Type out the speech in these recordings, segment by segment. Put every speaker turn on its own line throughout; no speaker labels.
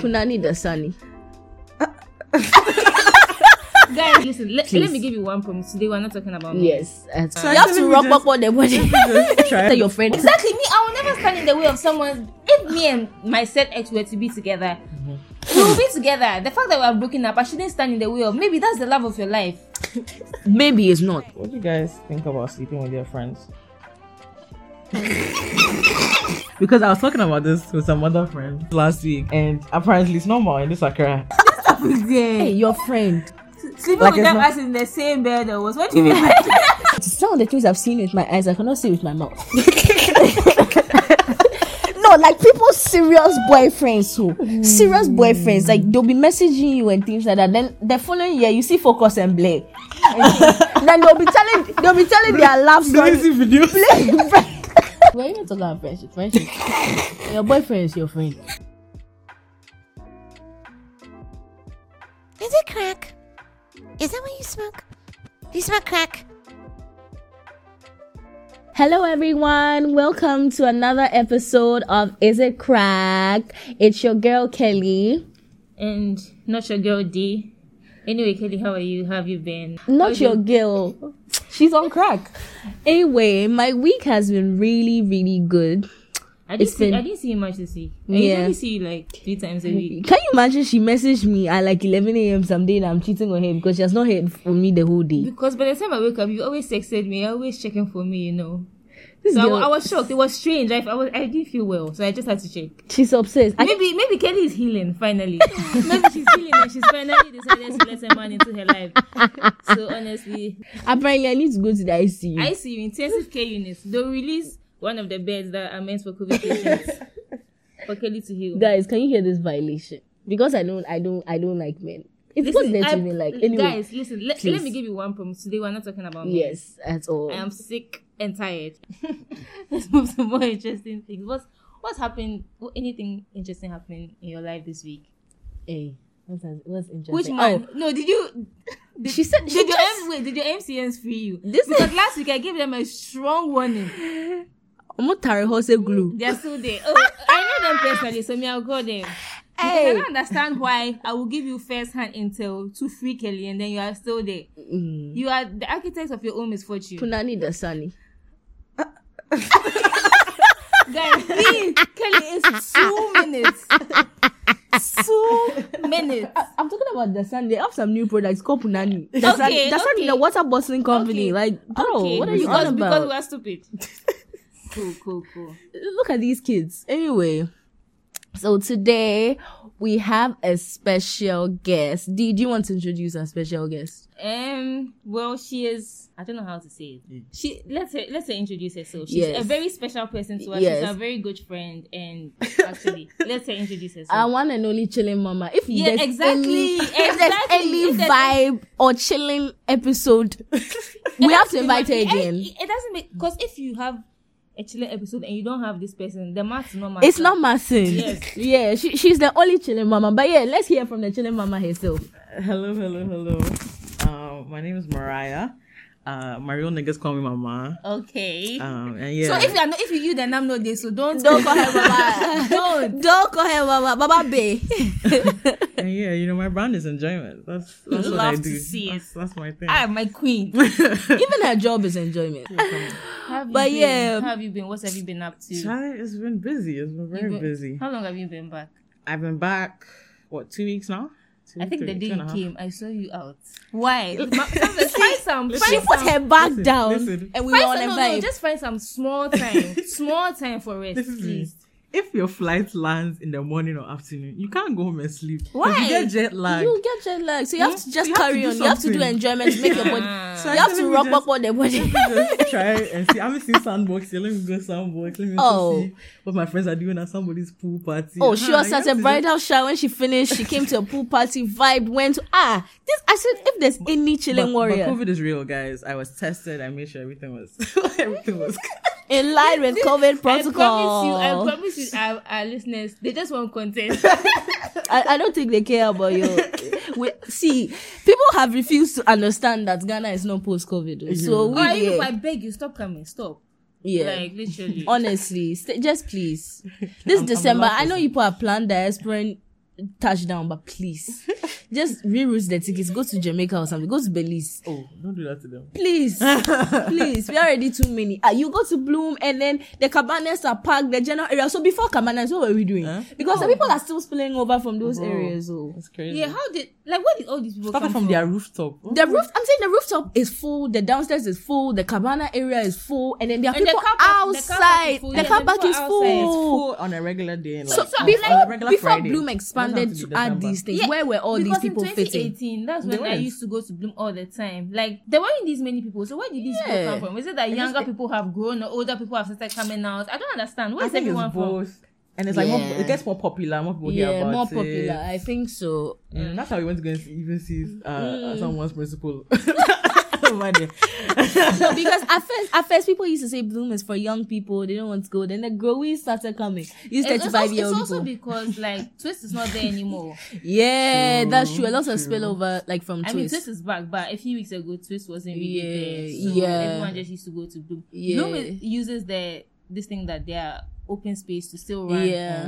Punani Dasani.
Guys, listen, let,
Please.
let me give you one promise. Today we're not talking about me.
Yes. that's-
So
you have to rock
just-
up on the body.
Try.
Tell your friend.
Exactly, me, I will never stand in the way of someone. If me and my set ex were to be together, mm-hmm. we will be together. The fact that we are broken up, I shouldn't stand in the way of. Maybe that's the love of your life.
Maybe it's not.
What do you guys think about sleeping with your friends? Because I was talking about this with some other friends last week, and apparently it's normal in this Accra.
Hey, your friend.
Sleeping
Like
with
it's
them
not-
as in the same bed or was what do you mean?
Some of the things I've seen with my eyes, I cannot see with my mouth. no, like people's serious boyfriends, who serious boyfriends, like they'll be messaging you and things like that. Then the following year, you see focus and play. then they'll be telling, they'll be telling their love story.
videos.
We're even talking about friendship. Friendship. your boyfriend is your friend.
Is it crack? Is that what you smoke? Do you smoke crack?
Hello, everyone. Welcome to another episode of Is It Crack? It's your girl Kelly.
and not your girl D. Anyway, Kelly, how are you? How have you been?
Not your girl. She's on crack. Anyway, my week has been really, really good.
I didn't
it's
see.
been-
I didn't see you much this week. I
Yeah.
usually see you like three times a week.
Can you imagine she messaged me at like 11 a.m. someday and I'm cheating on her because she has not heard from me the whole day?
Because by the time I wake up, you always texted me. always checking for me. You know.
This
So I, I was shocked. It was strange. I, I was. I didn't feel well, so I just had to check.
she's obsessed. I,
Maybe maybe Kelly is healing finally. maybe she's healing and she's finally decided to let a man into her life. So honestly,
apparently, I need to go to the ICU.
I see intensive care units. They'll release one of the beds that are meant for COVID patients for Kelly to heal.
Guys, can you hear this violation? Because I don't, I don't, I don't like men. It's
Listen,
not there to me like anyway.
Guys, listen. Let, let me give you one promise. Today we're not talking about me.
yes, at all.
I am sick and tired. Let's move to more interesting things. What's what's happened? Anything interesting happening in your life this week?
Hey, what's, what's interesting?
Which man? Oh. No, did you?
Oh, she said she
Did your
just,
M, wait? Did your MCNs free you?
This
because
is-
last week I gave them a strong warning.
I'm not glue.
They are still there. Oh, I know them personally, so me I'll call them. Because I
Hey.
don't understand why I will give you first hand intel to free Kelly and then you are still there.
Mm.
You are the architect of your own misfortune.
Punani Dasani.
Guys, me, Kelly is two minutes. Two minutes.
I'm talking about Dasani. They have some new products called Punani.
Dasani, Okay,
Dasani, Dasani
okay.
the water bottling company.
Okay.
Like, bro,
okay,
what are you
because,
on
Because we are stupid. cool, cool, cool.
Look at these kids. Anyway, so today we have a special guest. Did you want to introduce our special guest?
Um, well, she is. I don't know how to say it. She let's her, let's her introduce herself. She's
Yes.
a very special person to us.
Yes.
She's a very good friend, and actually, let's her introduce herself.
I want and only chilling mama. If
Yeah,
there's
exactly,
any, if there's any
If there's-
vibe or chilling episode, we have to invite her again.
It, it doesn't make because if you have a chilling episode and you don't have this person, the math's not matter.
It's not Masin.
Yes.
Yeah, she, she's the only chilling mama. But yeah, let's hear from the chilling mama herself.
hello, hello, hello. Um, my name is Mariah. Uh, my real niggas call me Mama.
okay.
Um, and yeah.
So if you are not, if you you then I'm not this, so don't
Don't call her mama.
don't.
Don't call her mama. Baba Bay.
and yeah, you know, my brand is enjoyment. That's that's what I
Love to see
that's, that's my thing.
Ah, my queen.
Even her job is enjoyment.
Have
But
been?
yeah.
how have you been? What have you been up to?
Child, it's been busy. It's been very
been-
busy.
How long have you been back?
I've been back. What two weeks now? Two,
I think
three,
the day you came, I saw you out. Why? Ma- Sandra, find some.
She
Find
put
some.
her back
Listen,
down
listen.
and we were
Find
on
some,
a
no, no, just find some small time, small time for rest, please.
If your flight lands in the morning or afternoon, you can't go home and sleep.
Why?
You get jet lag.
You get jet lag, so you have to just
to
carry on. You have to do enjoyment to make your body.
So
You have to rock
just-
up on the body.
just try and see. I haven't seen sandbox yet. Let me go sandbox. Let me
Oh.
see what my friends are doing at somebody's pool party.
Oh, she
Ah,
was at a bridal shower when she finished. She came to a pool party, vibe, went to ah. This I said, if there's any
just-
chilling
but,
warrior
But COVID is real, guys. I was tested. I made sure everything was everything was.
In line with COVID protocol,
I promise you, I promise you, our, our listeners, they just want content.
I, I don't think they care about you. We, see, people have refused to understand that Ghana is not post COVID. Oh, so oh, we,
oh, even if I beg you, stop coming, stop.
yeah.
Like literally.
honestly, st- just please. This
I'm- I'm
December, I know you people have planned diaspora touchdown, but please, just reroute the tickets. Go to Jamaica or something. Go to Belize.
Oh, don't do that to them.
Please, please, we are already too many. Uh, you go to Bloom and then the cabanas are packed, the general area. So before cabanas, what were we doing?
Huh?
Because the people are still spilling over from those areas. Oh.
That's crazy.
Yeah, how did like where did all these people
Started
come
from
from?
their rooftop.
The roof, I'm saying the rooftop is full, the downstairs is full, the cabana area is full, and then there are
And the
people
car park- the car park is
outside.
full.
The
Yeah,
car
the
park
people
is
outside.
full.
It's full on a regular day. Like,
So
on
before,
a regular
before
Friday.
Bloom
Doesn't
expanded
have
to add
December.
these things,
Yeah,
where were all these
because
people
in
fitting?
2018, that's
They
when I
weren't.
used to go to Bloom all the time. Like there weren't these many people. So where did these
Yeah.
people come from? Is it that younger people have grown or older people have started coming out? I don't understand.
I
Where's
think
everyone
it's
from?
both. And it's like more, it gets more popular, more people hear
Yeah,
about
more
it.
popular. I think so.
Mm, that's how we went to go and see, even see uh,
Mm.
someone's principal. Over there.
no, because at first, at first people used to say Bloom is for young people. They don't want to go. Then the growies started coming. These
It's, it's,
35
also,
year
it's
old
also because like Twist is not there anymore.
Yeah,
True,
that's true. A lot of
true.
spillover, like from
I mean,
Twist.
Twist is back, but a few weeks ago, Twist wasn't really
Yeah,
there. So
yeah.
everyone just used to go to Bloom.
Yeah.
Bloom uses the this thing that they are open space to still run
yeah.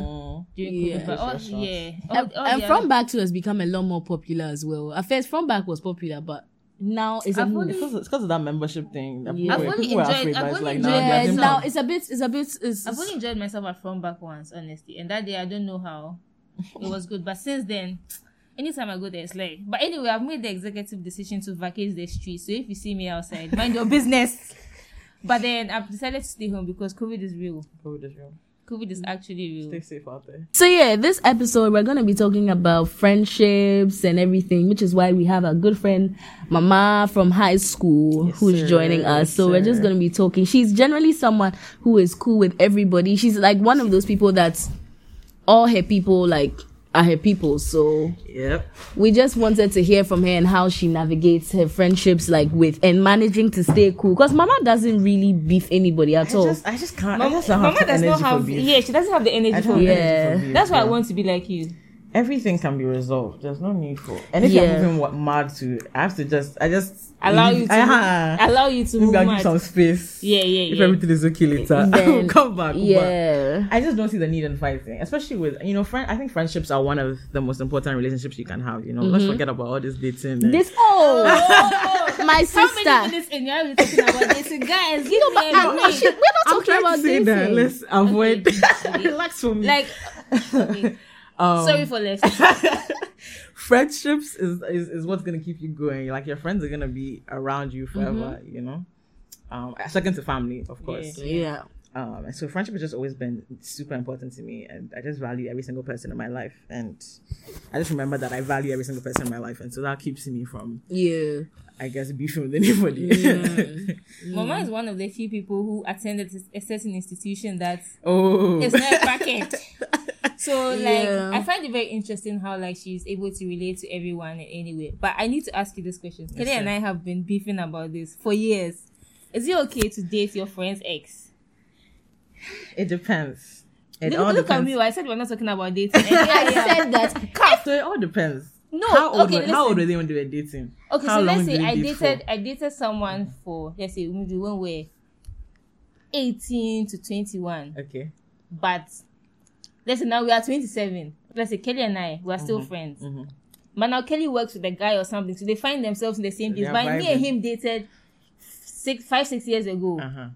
During
Yeah.
COVID. But all, yeah, all,
and,
all
and
the
from back to has become a lot more popular as well. At first, from back was popular, but now it's a
I've
move.
only-
because, it's because of that membership thing.
Yeah.
I've
were-
only
people were
enjoyed-
afraid,
I've only
like
enjoyed
now
yeah, now it's a bit, it's a bit, it's,
I've only enjoyed myself at from back once, honestly, and that day I don't know how it was good, but since then. Anytime I go there, it's like. But anyway, I've made the executive decision to vacate the street. So if you see me outside, mind your business. But then I've decided to stay home because COVID is real.
COVID is real.
COVID is mm. actually real.
Stay safe out there.
So yeah, this episode we're gonna be talking about friendships and everything, which is why we have a good friend, Mama from high school,
Yes,
who's
sir.
joining us.
Yes,
so we're just gonna be talking. She's generally someone who is cool with everybody. She's like one of those people that all her people like are her people. So
Yep.
we just wanted to hear from her and how she navigates her friendships like with and managing to stay cool. Because Mama doesn't really beef anybody at
I
all.
just, I just can't. I
Mama,
just don't
Mama
have
does not have. Yeah, she doesn't have the energy
I
for
don't have
it.
energy
Yeah.
for beef,
That's why I want to be like you.
Everything can be resolved. There's no need for. And if
Yeah.
you're moving what mad to, I have to just, I just
Allow
leave-
you to.
Uh-huh.
Allow you to
Maybe
move
I'll give
mad.
some space.
Yeah, yeah,
If
yeah.
everything is okay later, I'll
Then-
come back. But
yeah.
I just don't see the need in fighting, especially with you know, friend. I think friendships are one of the most important relationships you can have. You know, let's forget about all this dating. and-
Mm-hmm. This oh, my sister.
How
sister.
many minutes in you are we talking about dating? Guys, give me a
I'm not,
break.
shit, we're not
I'm
talking
trying
about
to say that.
dating.
Let's avoid.
Okay.
Relax for me.
Like, okay.
Um,
sorry for left.
friendships is, is is what's gonna keep you going. Like your friends are gonna be around you forever. You know. Um, second to family, of course.
Yeah.
Um, and so friendship has just always been super important to me, and I just value every single person in my life. And I just remember that I value every single person in my life, and so that keeps me from,
Yeah.
I guess, beefing with anybody.
Mama is one of the few people who attended a certain institution that
oh,
is not a packet. So like
Yeah.
I find it very interesting how like she's able to relate to everyone in any way. But I need to ask you this question. Kelly and. I have been beefing about this for years. Is it okay to date your friend's ex?
it depends. It
Look,
all
look at me. I said we're not talking about dating.
I said that.
So it all depends.
No,
how old,
okay,
were, how old were they when they were dating?
Okay,
How
so let's say I
date
dated
for?
I dated someone for let's say when we're eighteen to twenty one.
Okay.
But let's say now we are twenty seven. Let's say Kelly and I we are still friends.
mhm.
But now Kelly works with a guy or something, so they find themselves in the same place. But me and him dated six, five, six years ago.
Uh huh.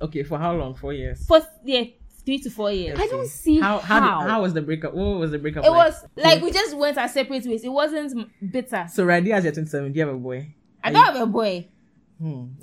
Okay, for how long? Four years.
For yeah, three to four years.
I don't see
How
how.
how did, how was the breakup? What was the breakup?
It
like?
was like we just went our separate ways. It wasn't bitter.
So right as you're 27, do you have a boy?
I don't have a boy.
Hmm.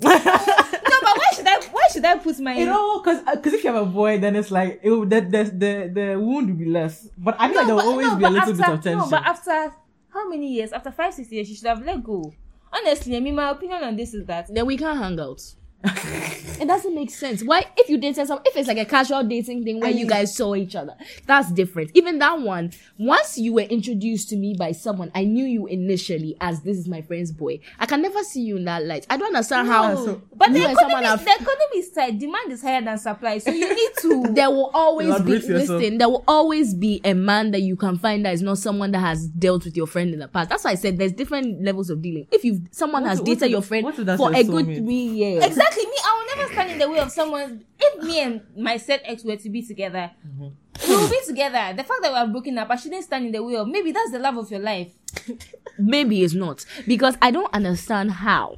No, but why should I? Why should I put my?
You know, because because if you have a boy, then it's like it, will- the, the the the wound will be less. But I feel like there will always
no,
be a little
after,
bit of tension.
No, but after how many years? After five, six years, she should have let go. Honestly, I mean, my opinion on this is that
then we can't hang out. It doesn't make sense. Why, if you dated some, if it's like a casual dating thing where you mm. guys saw each other, that's different. Even that one, once you were introduced to me by someone, I knew you initially as this is my friend's boy. I can never see you in that light. I don't understand how.
so-
But the
you and someone
economy,
have-
the economy is tight. Demand is higher than supply, so you need to.
there will always be
Elaborate yourself.
listen there will always be a man that you can find that is not someone that has dealt with your friend in the past that's why i said there's different levels of dealing if you someone
What
has
if-
dated
if-
your friend
what if that's
for a good
soulmate?
three years
exactly me. I will never stand in the way of someone. If me and my said ex were to be together, we will be together. The fact that we are broken up, I shouldn't stand in the way of maybe that's the love of your life.
Maybe it's not because I don't understand how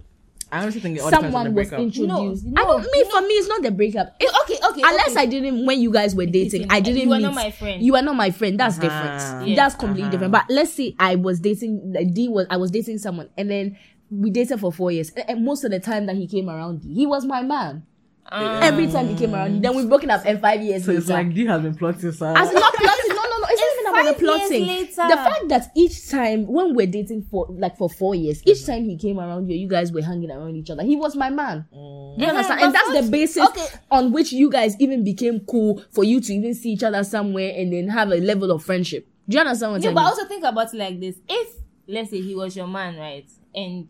I honestly think it all depends on the
someone was
breakup.
introduced.
No,
I don't
no,
mean for me it's not the breakup. It-
Okay, okay.
Unless
okay.
I didn't when you guys were dating, I didn't
You were
meet.
not my friend.
You are not my friend. That's
Uh-huh.
different.
Yeah.
That's completely
Uh-huh.
different. But let's say I was dating like D was I was dating someone and then we dated for four years. And- And most of the time that he came around, he was my man.
Ah.
Every time he came around, then we've broken up and five years
So it's
later.
like D has been plotting so
As not plotting, no, no, no. It's,
It's
not even about the
five years
plotting.
later.
The fact that each time when we're dating for like for four years, each time he came around here, you guys were hanging around each other. He was my man. You understand?
but
And that's the
first-
basis
okay.
on which you guys even became cool for you to even see each other somewhere and then have a level of friendship. Do you understand what
Yeah,
I
but also think about it like this: if let's say he was your man, right, and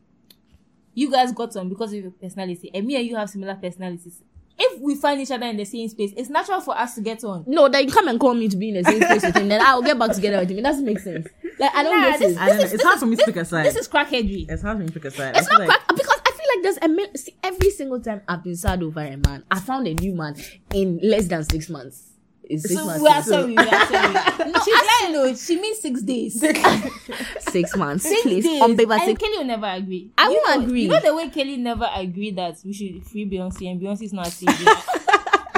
you guys got on because of your personality, and me and you have similar personalities. If we find each other in the same space, it's natural for us to get on.
no, then come and call me to be in the same space with him. Then I'll get back together with him. It doesn't make sense. Like I don't
Nah,
get
this-
it.
I don't know.
is-
It's hard
is-
for me to
this-
pick a side.
This is crackheadry.
It's hard for me to pick a side.
It's
I feel
not
like-
crack because I feel like there's a mil- see, every single time I've been sad over a man, I found a new man in less than six months. In six
So
months.
we are sorry. We are sorry. no, she's lying. No, she means six days.
six months,
Six
please.
days.
On paper,
and
six.
Kelly will never agree.
I
You
won't
know-
agree.
You know the way Kelly never agreed that we should free Beyonce and Beyonce is not a CD.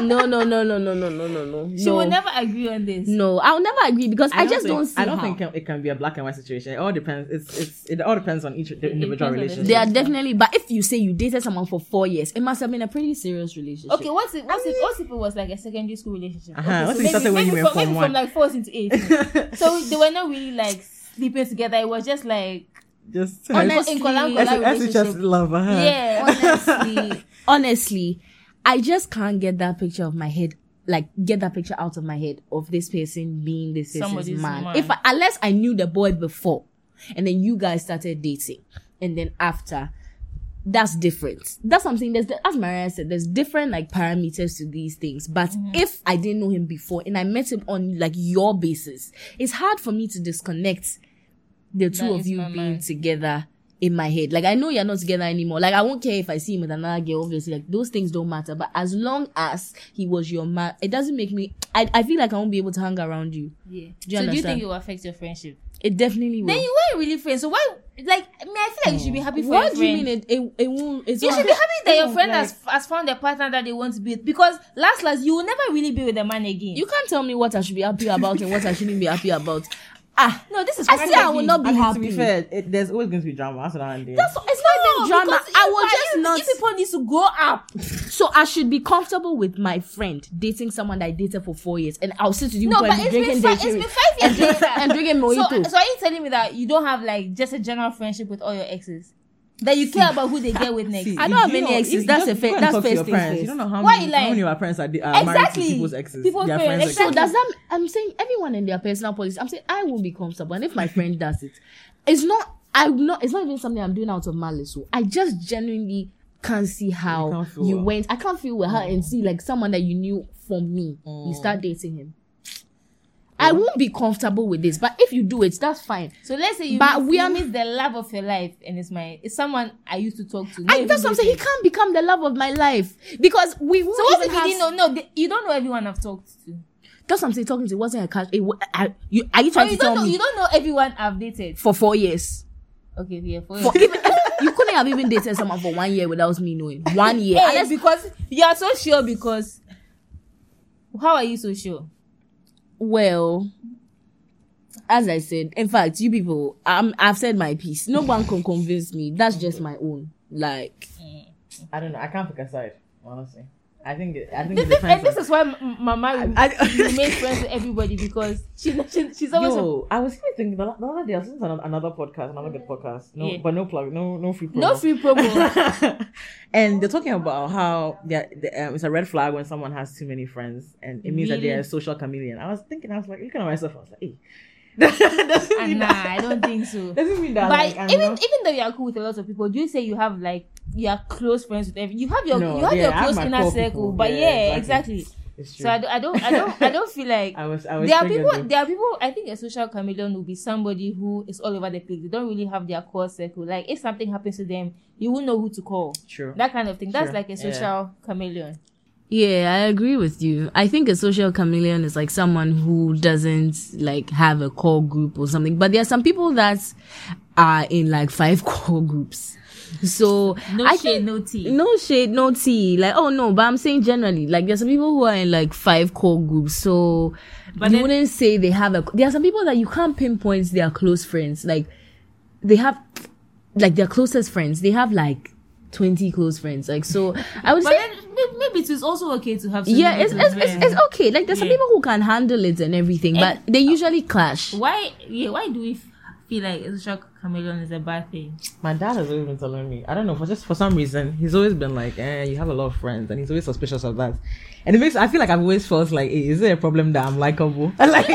No, no, no, no, no, no, no, no, no.
she will never agree on this.
No, I'll never agree because I, just
think,
don't see
I don't
how.
think it can, be a black and white situation. It all depends. It's it's it all depends on each the individual
depends on the
relationship.
They are definitely, but if you say you dated someone for four years, it must have been a pretty serious relationship.
Okay, what's it? what's if what's if it was like a secondary school relationship?
Uh-huh,
Okay,
what
so
if it started when
maybe
you were
from, maybe
Form
from like four into eight. so they were not really like sleeping together. It was just like
just
Honestly,
in Kolan
As-
Kolan
as just
relationship.
love. Uh-huh.
Yeah,
honestly, honestly, I just can't get that picture of my head. Like get that picture out of my head of this person being this person's man.
man.
If I, unless I knew the boy before, and then you guys started dating, and then after, that's different. That's something. There's as Maria said, there's different like parameters to these things. But
Mm-hmm.
if I didn't know him before and I met him on like your basis, it's hard for me to disconnect the two
That
of you being together in my head. Like I know you're not together anymore. Like I won't care if I see him with another girl. Obviously, like those things don't matter. But as long as he was your man, it doesn't make me. I, I feel like I won't be able to hang around you.
yeah.
you
so do you think it will affect your friendship?
It definitely will.
Then you weren't really friends. So why? Like I mean, I feel like you should be happy for
what
your
do
friend.
you mean? It it, it won't. It's
You should be happy that your friend
like-
has, has found a partner that they want to be with because last last you will never really be with a man again.
You can't tell me what I should be happy about and what I shouldn't be happy about. Ah,
no, this is
I say I will not be happy.
to be fair, it, there's always going to be drama. That's what I'm doing.
That's it's not even drama. I will just
you,
not.
You people need to grow up.
So I should be comfortable with my friend dating someone that I dated for four years, and I'll sit with you
No, but it's
be
been,
drinking
fi- it's been five years
and, and drinking
So,
mojito.
so are you telling me that you don't have like just a general friendship with all your exes? That you care about who they get with next?
See,
I don't have
you
any
know,
exes. That's a fa- that's first
your
things
parents.
first.
You don't know how
Why
many,
you
how many of our parents are, are married to
Exactly.
people's exes.
People's
their
parents,
friends'
So does that? I'm saying everyone in their personal policy. I'm saying I will be comfortable, and if my friend does it, it's not. I'm not. It's not even something I'm doing out of malice. So I just genuinely can't see how
can't
you
well.
went. I can't feel with her mm. and see like someone that you knew from me. You mm. start dating him. I mm. won't be comfortable with this, but if you do it, that's fine.
So let's say you
But we are-
meet the love of your life, and it's my it's someone I used to talk to.
I, that's what I'm saying. He can't become the love of my life because we
So what if you didn't know? No, they, you don't know everyone I've talked to.
That's what I'm saying. Talking to wasn't a. It, I, you, are you trying oh,
you
to tell
don't know
me
you don't know everyone I've dated.
for four years?
Okay, yeah, for,
For even you couldn't have even dated someone for one year without me knowing. One year. Unless-
because you are so sure because how are you so sure?
Well, as I said, in fact, you people, I'm, I've said my piece. No one can convince me. That's just my own. Like,
I don't know. I can't pick a side, honestly. I think it, I think
This,
it depends.
and this
on-
is why Mama
I-
remains friends with everybody because she, she she's always
Yo, I was even thinking the, the other day I was listening to another, podcast, another good podcast. No,
Yeah.
but no plug, no no free promo.
no free promo.
and they're talking about how they're, they- um, it's a red flag when someone has too many friends, and it means that they're a social chameleon. I was thinking, I was like, looking at myself, I was like, hey, doesn't
Ah,
mean
nah,
that.
I don't think so.
Doesn't mean that.
But
like,
even
not-
even though you are cool with a lot of people, do you say you have like you are close friends with every you have your
No,
you have
yeah,
your
I have
close inner circle,
people.
but
Yeah,
yeah,
exactly.
exactly.
it's true.
So I don't I don't I don't I don't feel like
I was I was
there are people
though.
there are people I think a social chameleon will be somebody who is all over the place. They don't really have their core circle. Like if something happens to them, you won't know who to call.
True.
That kind of thing. That's
Sure.
like a
Yeah.
social chameleon.
Yeah, I agree with you. I think a social chameleon is like someone who doesn't like have a core group or something. But there are some people that are in like five core groups. So
No
I
shade,
think-
no tea.
No shade, no tea. Like, oh no, but I'm saying generally, like there's some people who are in like five core groups. So
But
you
then-
wouldn't say they have a. There are some people that you can't pinpoint their close friends. Like they have, like their closest friends. They have like twenty close friends. Like so, I would
But
say
maybe it is also okay to have.
yeah, it's, it's, it's, it's okay. Like there's some people who can handle it and everything, but they usually clash.
Why? Yeah. Why do we feel like a social chameleon is a bad thing?
My dad has always been telling me. I don't know for just for some reason he's always been like, eh, you have a lot of friends, and he's always suspicious of that. And it makes I feel like I've always felt like, hey, is it a problem that I'm likable? I like,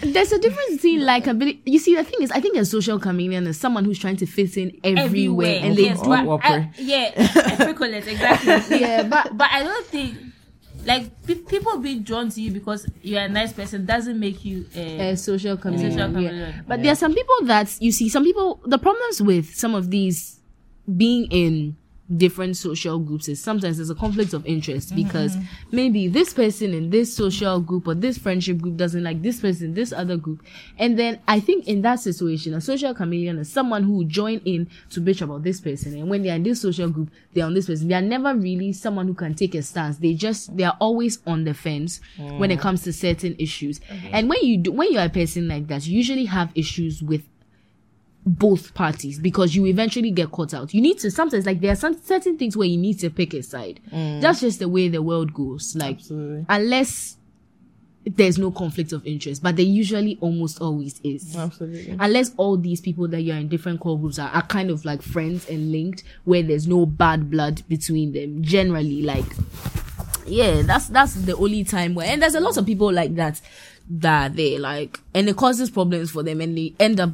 There's a difference between likability. You see, the thing is, I think a social chameleon is someone who's trying to fit in everywhere, and they
yes,
Or-
but
or
I-
pray.
yeah, a frivolous, exactly.
yeah, but
But I don't think like pe- people being drawn to you because you're a nice person doesn't make you a
a social chameleon.
social
yeah.
chameleon.
But there are some people that you see. Some people, the problems with some of these being in different social groups is sometimes there's a conflict of interest mm-hmm. because maybe this person in this social group or this friendship group doesn't like this person in this other group. And then i think in that situation a social chameleon is someone who will join in to bitch about this person. And when they're in this social group they're on this person. They're never really someone who can take a stance. They just they're always on the fence when it mm. comes to certain issues. And when you do when you're a person like that you usually have issues with both parties because you eventually get caught out. You need to sometimes like there are some certain things where you need to pick a side. Mm. That's just the way the world goes. Like
Absolutely.
unless there's no conflict of interest, but there usually almost always is.
absolutely.
Unless all these people that you're in different core groups are, are kind of like friends and linked where there's no bad blood between them. Generally, like yeah, that's that's the only time where and there's a lot of people like that that they like and it causes problems for them and they end up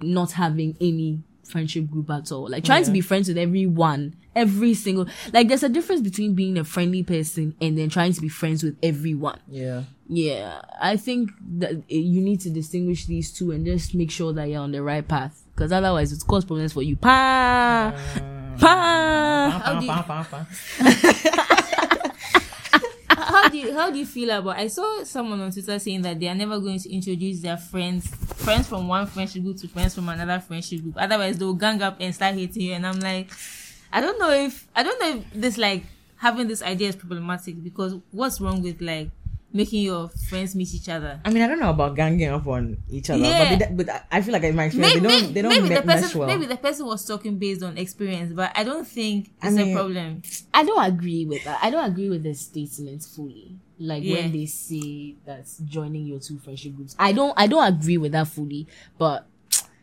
not having any friendship group at all. Like trying to be friends with everyone, every single like there's a difference between being a friendly person and then trying to be friends with everyone.
Yeah.
Yeah, I think that you need to distinguish these two and just make sure that you're on the right path. Because otherwise, it's cause problems for you. Pa, pa.
How do you- how do you how do you feel about I saw someone on Twitter saying that they are never going to introduce their friends friends from one friendship group to friends from another friendship group. Otherwise they'll gang up and start hating you. And I'm like, I don't know if I don't know if this like having this idea is problematic because what's wrong with like making your friends meet each other?
I mean, I don't know about ganging up on each other,
Yeah.
but, they, but I- I feel like in my experience,
Maybe,
they don't they don't
maybe
me-
the
mesh
person
well.
maybe the person was talking based on experience, but I don't think
I
it's
mean-
a problem.
I don't agree with that. I don't agree with the statement fully. Like
Yeah.
when they say that's joining your two friendship groups. I don't I don't agree with that fully. But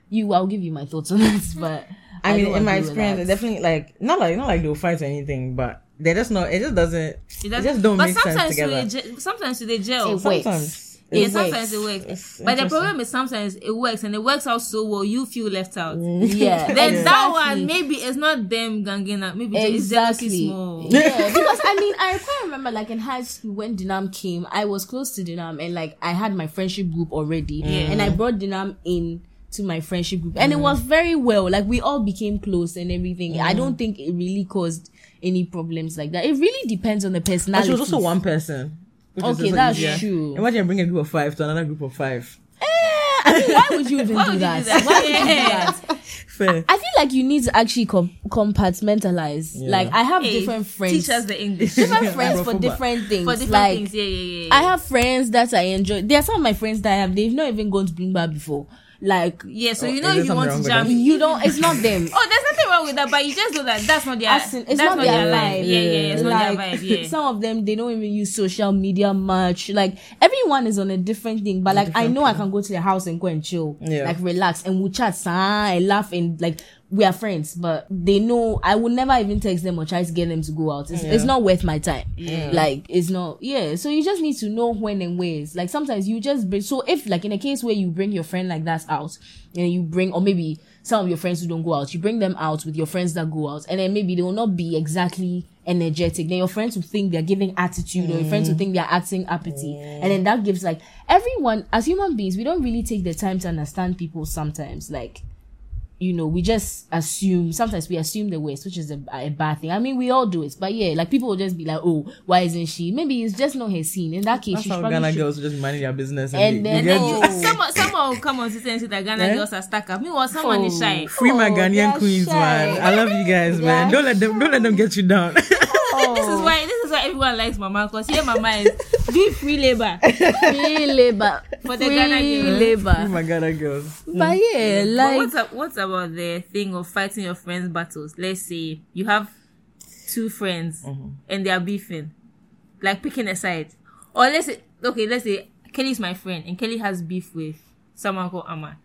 you I'll give you my thoughts on this. But
I mean, in my experience,
that.
it definitely like not like not like they'll fight or anything, but they just not. It just doesn't. It,
It
just don't
but
make sense
sometimes
together.
They, ge- sometimes they gel.
It works.
Sometimes.
Yeah,
It
sometimes it works.
It's
but the problem is sometimes it works and it works out so well, you feel left out. Mm.
yeah.
Then that one, maybe it's not them ganging up. Maybe it's jealousy
Exactly.
small.
Yeah, because I mean, I quite remember like in high school when Dinam came, I was close to Dinam and like I had my friendship group already, and I brought Dinam in to my friendship group, and it was mm. very well. Like we all became close and everything. I mm. don't think it really caused any problems like that. It really depends on the
But
personality.
she was also one person.
Okay, that's
easier.
true.
Imagine bringing a group of five to another group of five.
Eh, I mean, why would you even
Why
do,
would you
that?
do that?
Why would you do that?
Fair.
I feel like you need to actually com- compartmentalize.
Yeah.
Like I have
Hey,
different friends,
Teach us the English.
different friends for different things.
For different
like
things. Yeah, yeah, yeah.
I have friends that I enjoy. There are some of my friends that I have. They've not even gone to bring back before. Like
yeah, so
Oh,
you know if you want to
with
jam.
you don't. It's not them.
Oh, there's nothing wrong with that, but you just know that that's not their.
As in, it's
that's
not, their
vibe.
vibe.
Yeah, yeah, yeah, it's not their vibe. Yeah.
Some of them they don't even use social media much. Like everyone is on a different thing. But like I
different
know I can go to their house and go and chill,
Yeah.
like relax, and we'll chat, ah, and laugh, and like we are friends. But they know I would never even text them or try to get them to go out. It's, it's not worth my time. Like it's not. Yeah. So you just need to know when and where's. Like sometimes you just bring. So if like in a case where you bring your friend like that out, and you bring or maybe some of your friends who don't go out, you bring them out with your friends that go out, and then maybe they will not be exactly energetic. Then your friends will think they're giving attitude, or your friends will mm. think they're acting uppity, and then that gives like everyone as human beings, we don't really take the time to understand people sometimes. Like you know, we just assume. Sometimes we assume the worst, which is a, a bad thing. I mean, we all do it, but yeah, like people will just be like, "Oh, why isn't she?" Maybe it's just not her scene. In that case,
That's
she
how
probably
Ghana
should-
girls just minding their business and,
And then-
they
And
get
then
Oh.
you, someone, someone will come on to say and say that Ghana
Eh?
girls are stuck up. Meanwhile, someone is shy.
free my
Oh,
Ghanaian
they're
queens,
shy.
man. I love you guys, man. Don't let them don't let them get you down.
This is why this is why everyone likes Mama because here Mama is doing free labor.
free labor
For the
free
Ghana girls.
free
labor.
my Ghana girls.
But yeah,
But
like
what's up, what's about the thing of fighting your friends' battles? Let's say you have two friends
Mm-hmm.
and they are beefing, like picking a side. Or let's say okay, let's say Kelly's my friend and Kelly has beef with someone called Amma.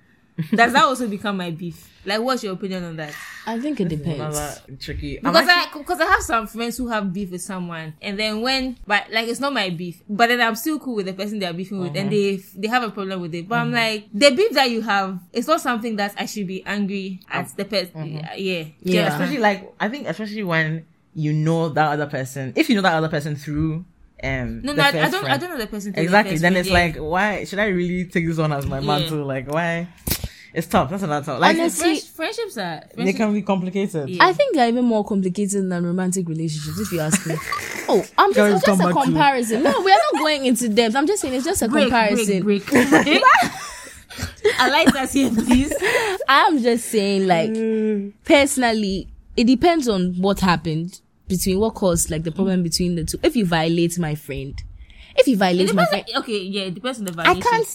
Does that also become my beef? Like, what's your opinion on that?
I think it depends.
Tricky. I'm
Because
actually-
I because I have some friends who have beef with someone, and then when but like it's not my beef, but then I'm still cool with the person they are beefing with, and uh-huh. they they have a problem with it. But I'm uh-huh. like the beef that you have, it's not something that I should be angry at um, the person. Uh-huh. Yeah, yeah.
Yeah.
especially like I think especially when you know that other person. If you know that other person through um
No, no, I, I don't. I don't know the person. to the
exactly.
first
Then
friend,
it's
yeah.
like why should I really take this on as my mantle? Like why? It's tough. That's another tough. Like
Honestly,
Friends- friendships are.
they can be complicated.
Yeah.
I think they're even more complicated than romantic relationships, if you ask me. oh, I'm just, it's just a
back to-
comparison. No, we are not going into depth. I'm just saying it's just a
break,
comparison.
break, break. I like that here, please.
I'm just saying, like, mm. personally, it depends on what happened between what caused like the problem between the two. If you violate my friend, if you violate my
depends-
friend,
okay, yeah, it depends on the
I
violation.
can't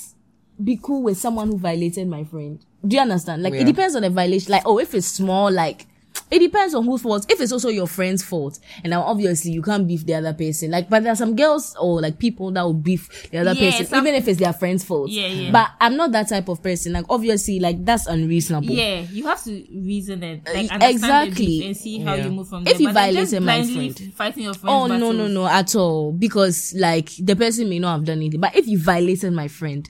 be cool with someone who violated my friend. Do you understand? Like,
Yeah.
it depends on the violation. Like, oh, if it's small, like, it depends on whose fault. If it's also your friend's fault, and now obviously you can't beef the other person. Like, but there are some girls or like people that will beef the other
Yeah,
person,
some-
even if it's their friend's fault.
Yeah, yeah.
But I'm not that type of person. Like, obviously, like that's unreasonable.
Yeah, you have to reason it, like
exactly.
and see how
Yeah.
you move from
If you
But then just
violated my friend.
fighting your oh, friends.
Oh no no no at all because like the person may not have done anything. But if you violated my friend,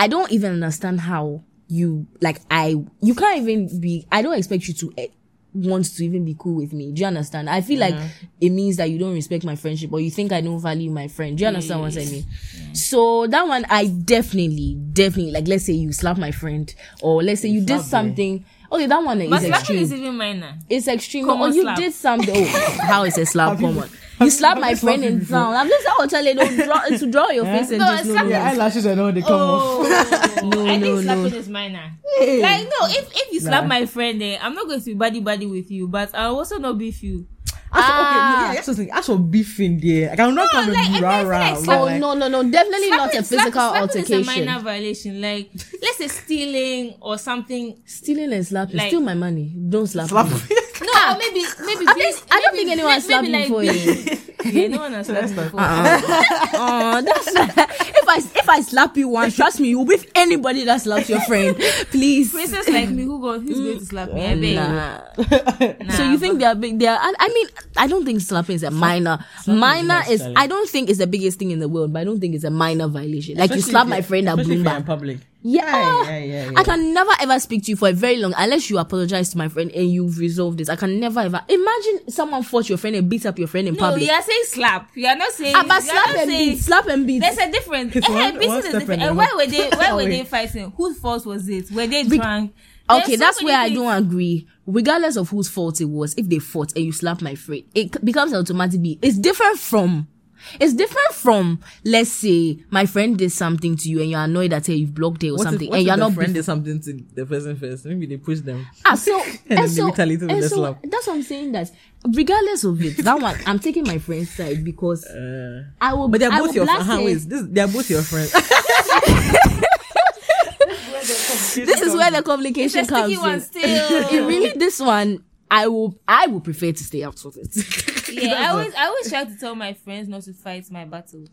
I don't even understand how you like I you can't even be. I don't expect you to. Eh, want to even be cool with me do you understand i feel like it means that you don't respect my friendship or you think i don't value my friend do you understand what i mean so that one i definitely definitely like let's say you slap my friend or let's say you did
slap me.
something okay that one
But
is
slapping
extreme
is even minor.
it's extreme.
Common
or you
slap.
did something. Oh, how is a slap
you-
common?
Have
You
you-
slap my
you
friend in
before?
town. I'm just I will tell you draw to draw your face and
No,
just
it's
no, no.
Your eyelashes I know they come off.
Oh,
No,
I think
no,
slapping
no.
is minor. Like no, if if you slap
Nah.
my friend, eh, I'm not going to be buddy buddy with you, but I'll also not beef you.
As for, okay,
Ah.
yeah, that's what I'm saying. As for beefing there, I cannot come
like,
and be rah rah.
like
Oh
like-
no no no! Definitely not a physical
slapping,
altercation.
Slapping is a minor violation. Like let's say stealing or something.
Stealing and slapping.
Like-
Steal my money. Don't slap,
Slap
me.
me.
No, or maybe maybe.
At least I don't think anyone
maybe
slapped me
like
before.
beef-
eh.
Yeah, no one has slapped me before.
Oh, that's if I if I slap you once, trust me, you will beat anybody that slaps your friend. Please.
Princess like me, who go, who's going to slap me?
Nah.
Nah,
so you think they are big? They are. I, I mean, I don't think slapping is a minor. minor
not
is. I don't think it's the biggest thing in the world, but I don't think it's a minor violation. Like you slap my friend at
especially if in public.
Yeah.
yeah, yeah, yeah.
I can never ever speak to you for a very long unless you apologize to my friend and you've resolved this. I can never ever imagine someone fought your friend and beat up your friend in
No,
public.
you are saying slap. You are not saying.
Ah, but
you are
slap
not
and
saying-
beat, slap and beat.
There's a difference.
It's
Eh,
one- one
is
step
different.
and
And why were they? Why were they fighting? Whose fault was it? Were they
Be-
drunk?
Okay,
There's so
that's
many
where I don't agree. Regardless of whose fault it was, if they fought and you slap my friend, it c- becomes automatically. It's different from. It's different from. Let's say my friend did something to you and you're annoyed that hey, you've blocked it or
What if-
something,
what
and
if
you're
the
not.
friend
beef-
did something to the person first. Maybe they push them.
Ah, so
then
and
they
so,
retaliate
and
the
so
slap.
that's what I'm saying. That regardless of it, that one I'm taking my friend's side because
Uh,
I will.
but they're
I
both your
blast
friends.
it.
This, they're both your friends.
This is where the complication
It's a
comes
sticky one
in.
still.
it really, this one, I will. I will prefer to stay out of it.
yeah, I always, I always try to tell my friends not to fight my battles.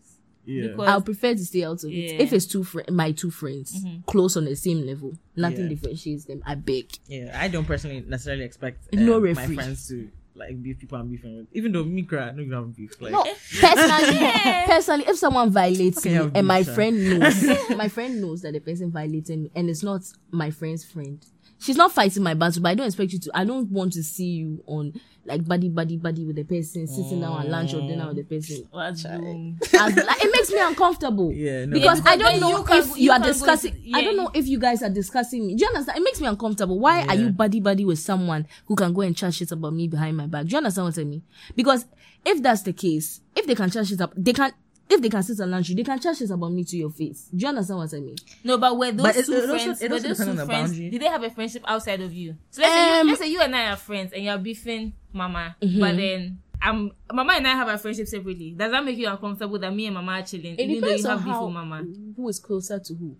Yeah.
Because
I'll prefer to stay out of it. If it's two fri my two friends close on the same level, nothing
Yeah.
differentiates them. I beg.
Yeah, I don't personally necessarily expect uh,
No
my friends to like beef people I'm beefing with. Even though me cry, no, you have beef. Like,
No, personally, personally, if someone violates
Okay,
me and my
beef,
friend knows, my friend knows that the person violated me, and it's not my friend's friend, she's not fighting my battle, but I don't expect you to. I don't want to see you on like buddy, buddy, buddy with the person, sitting down at lunch or dinner with the mm. person.
What's wrong?
As, like, it makes me uncomfortable.
Yeah, no.
Because
Yeah,
I don't know
you can-
if you,
you
are discussing.
to-
I don't know if you guys are discussing me. Do you understand? It makes me uncomfortable. Why are you buddy buddy with someone who can go and chat shit about me behind my back? Do you understand what I mean? Because if that's the case, if they can chat shit up, they can. If they can sit and lunch you, they can chat shit about me to your face. Do you understand what I mean?
No, but were those
But it-
two
it also-
friends?
it
were those two
on the
friends?
boundary.
Did they have a friendship outside of you? So let's, say,
Um,
you, let's say you and I are friends and you're beefing Mama,
Mm-hmm.
but then um, Mama and I have a friendship separately. Does that make you uncomfortable that me and Mama are chilling,
It
even though
depends
you have beef
how
with Mama?
who is closer to who.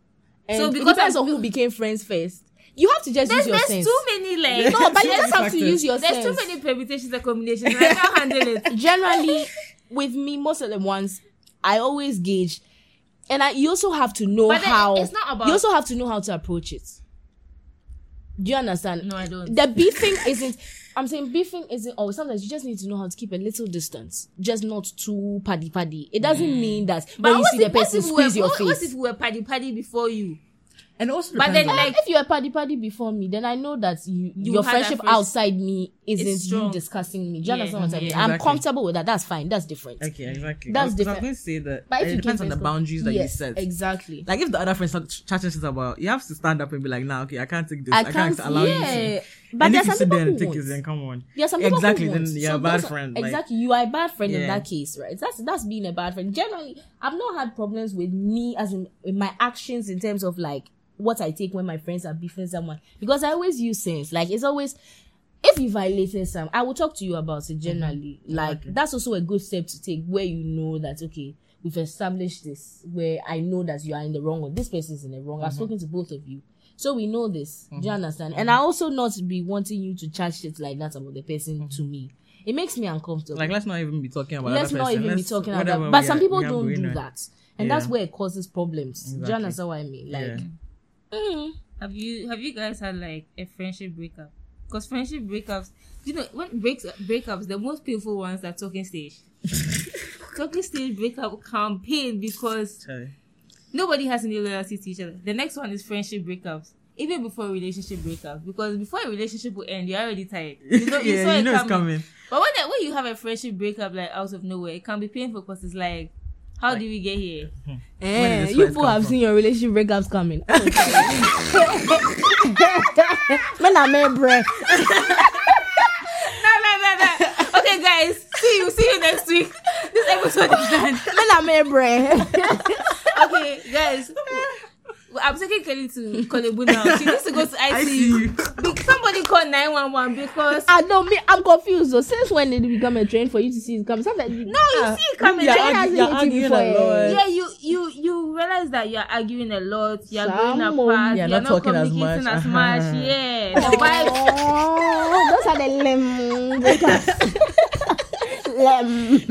And
So
it
because
depends
I'm-
on who became friends first. You have to just
There's,
use your
there's
sense.
too many like
no, but you just have to use your
there's
sense.
too many permutations and combinations. and I can't handle it.
generally with me most of the ones i always gauge and I, you also have to know
But
how
it's not about-
you also have to know how to approach it. Do you understand?
No, I don't.
the beefing isn't i'm saying beefing isn't always sometimes you just need to know how to keep a little distance just not too paddy paddy. It doesn't mm. mean that
But
when you see the
if,
person
we
squeeze
were,
your
what,
face.
what if we were paddy paddy before you?
And also,
But then, like,
if you're a party paddy before me, then I know that you,
You
your friendship
first-
outside me isn't you discussing me. Do you
Yeah,
understand what I mean?
yeah.
I'm comfortable with that. That's fine. That's different.
okay, exactly.
That's
I was, 'cause I was
different.
going to say that
But if
it
you
depends on the
friends
boundaries that you
yes,
set.
Exactly.
Like if the other friends start chatting shit about, you have to stand up and be like, "Nah, okay, I can't take this.
I
I can't,
can't.
allow
yeah,
you to."
but
and
there
if you
some
sit
people
there
who
and take
won't.
it, then come on.
There are some people
Exactly,
who
then
won't.
you're a bad friend,
exactly, you are a bad friend in that case, right? That's that's being a bad friend. Generally, I've not had problems with me as in, in my actions in terms of like what I take when my friends are beefing someone because I always use sense. Like it's always if you violated some, I will talk to you about it generally. Mm-hmm. Like that's also a good step to take where you know that okay, we've established this where I know that you are in the wrong or this person is in the wrong. I've mm-hmm. spoken to both of you. So we know this. Do you mm-hmm. understand? And I also not be wanting you to charge shit like that about the person to me. It makes me uncomfortable.
Like, let's not even be talking about.
Let's not even be
Let's-
talking about that. But some people don't do that. And that's where it causes problems. Do you
Exactly.
understand what I mean? Like
Yeah.
Mm,
Have you have you guys had like a friendship breakup? Because friendship breakups, you know, when breaks breakups, the most painful ones are talking stage. talking stage breakup can pain because
Sorry.
nobody has any loyalty to each other. The next one is friendship breakups. Even before relationship breakups, because before a relationship will end, you're already tired. You know, you
yeah, you
it
know
coming.
it's coming.
But when when you have a friendship breakup like out of nowhere, it can be painful because it's like, how did we get here?
eh, you
fight
people have
from?
seen your relationship breakups coming. Man, I'm a.
No, no, no, no. Okay, guys, see you, see you next week. This episode is done.
Man, I'm a.
Okay, guys. I'm taking Kelly to Korle Bu now. She needs to go to
I
ICU. Somebody call 911 because
I don't me. I'm confused. though. since when did it become a trend for you to see it come? Sometimes you,
no, you see it coming.
You're
Jane
argu-
hasn't
you're
hit you
arguing
before,
a lot.
yeah, you you you realize that you're arguing a lot. You're going
Some
apart.
You're
You're,
not
not,
talking as
communicating
much.
as
Uh-huh.
much. Yeah, the vibe.
Oh, those are the lem lem.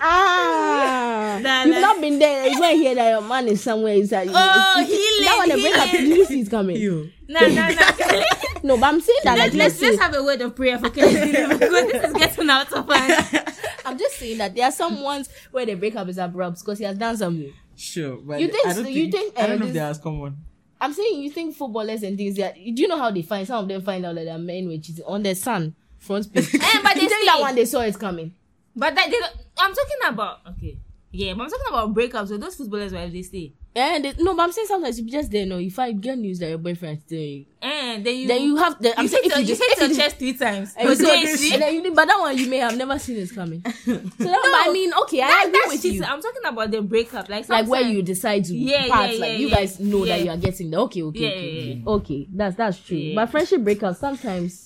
ah,
Nah,
you've not been there. You won't hear that your man is somewhere. Is that
Oh,
that
healing,
one the breakup?
healing.
You see it's coming.
You.
Nah, nah, nah. Kelly.
No, but I'm saying that
let's,
let's
let's, have a word of prayer for Kelly this is getting out of hand.
I'm just saying that there are some ones where the breakup is abrupt because he has done something.
Sure, but
You think
I don't
so? You think,
I
uh,
don't know
this-
if they're as common.
I'm saying you think footballers and things that do you know how they find some of them find out that their men were cheating on their son front page.
Eh, but they
think that
say-
one they saw it coming.
But that they I'm talking about okay. Yeah, but I'm talking about breakups with those footballers where they stay.
And they, no, but I'm saying sometimes you just there. No, if I get news that your boyfriend is still,
And eh, then you
then you have the. I'm
you
saying if
your,
you
you
just
hit your chest three times.
and,
But
so,
then you see-
and then you, but that one you may have never seen it coming. So that, but I mean, okay, I agree
that's
with
cheating.
you.
I'm talking about the breakup, like
Like where you decide to
Yeah,
part,
yeah,
like
yeah,
you
yeah.
guys know that you are getting the okay, okay,
Yeah,
okay,
yeah,
okay, okay. That's that's true.
Yeah.
But friendship breakups sometimes whew,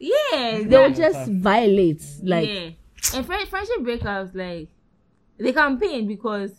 yeah,
they
that-
will just violate. Like
yeah. And friend, friendship breakups, like they can pain because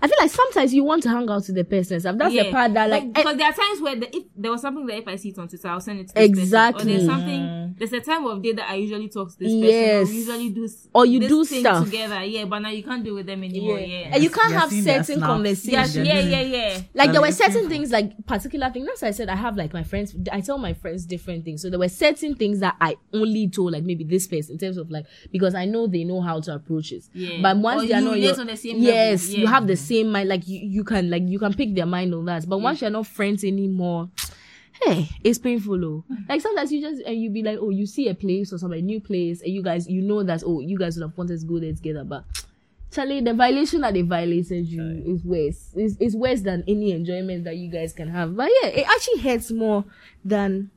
I feel like sometimes you want to hang out with the person. and stuff. That's
yeah.
the part that like.
Eh, because there are times where the, if there was something that if I see it on Twitter, I'll send it to this
Exactly.
Person. Or there's something. There's a time of day that I usually talk to this person.
Yes.
Or usually do.
Or you
this
do
thing
stuff.
together. Yeah, but now you can't do with them anymore. Yeah.
And you can't
You're
have certain
snaps.
Yeah,
conversations.
Yeah, yeah, yeah.
like there were certain things like particular things that's why i said i have like my friends i tell my friends different things so there were certain things that i only told like maybe this person in terms of like because i know they know how to approach it
Yeah.
but once
Or
they are
you
not
relate
your,
on the same level.
yes you
Yeah.
have the same mind like you, you can like you can pick their mind on that but once you're not friends anymore hey, it's painful. Oh, like sometimes you just and you be like, oh, you see a place or some a new place, and you guys, you know that oh, you guys would have wanted to go there together, but. Charlie, the violation that they violated you is worse. It's, it's worse than any enjoyment that you guys can have. But yeah, it actually hurts more than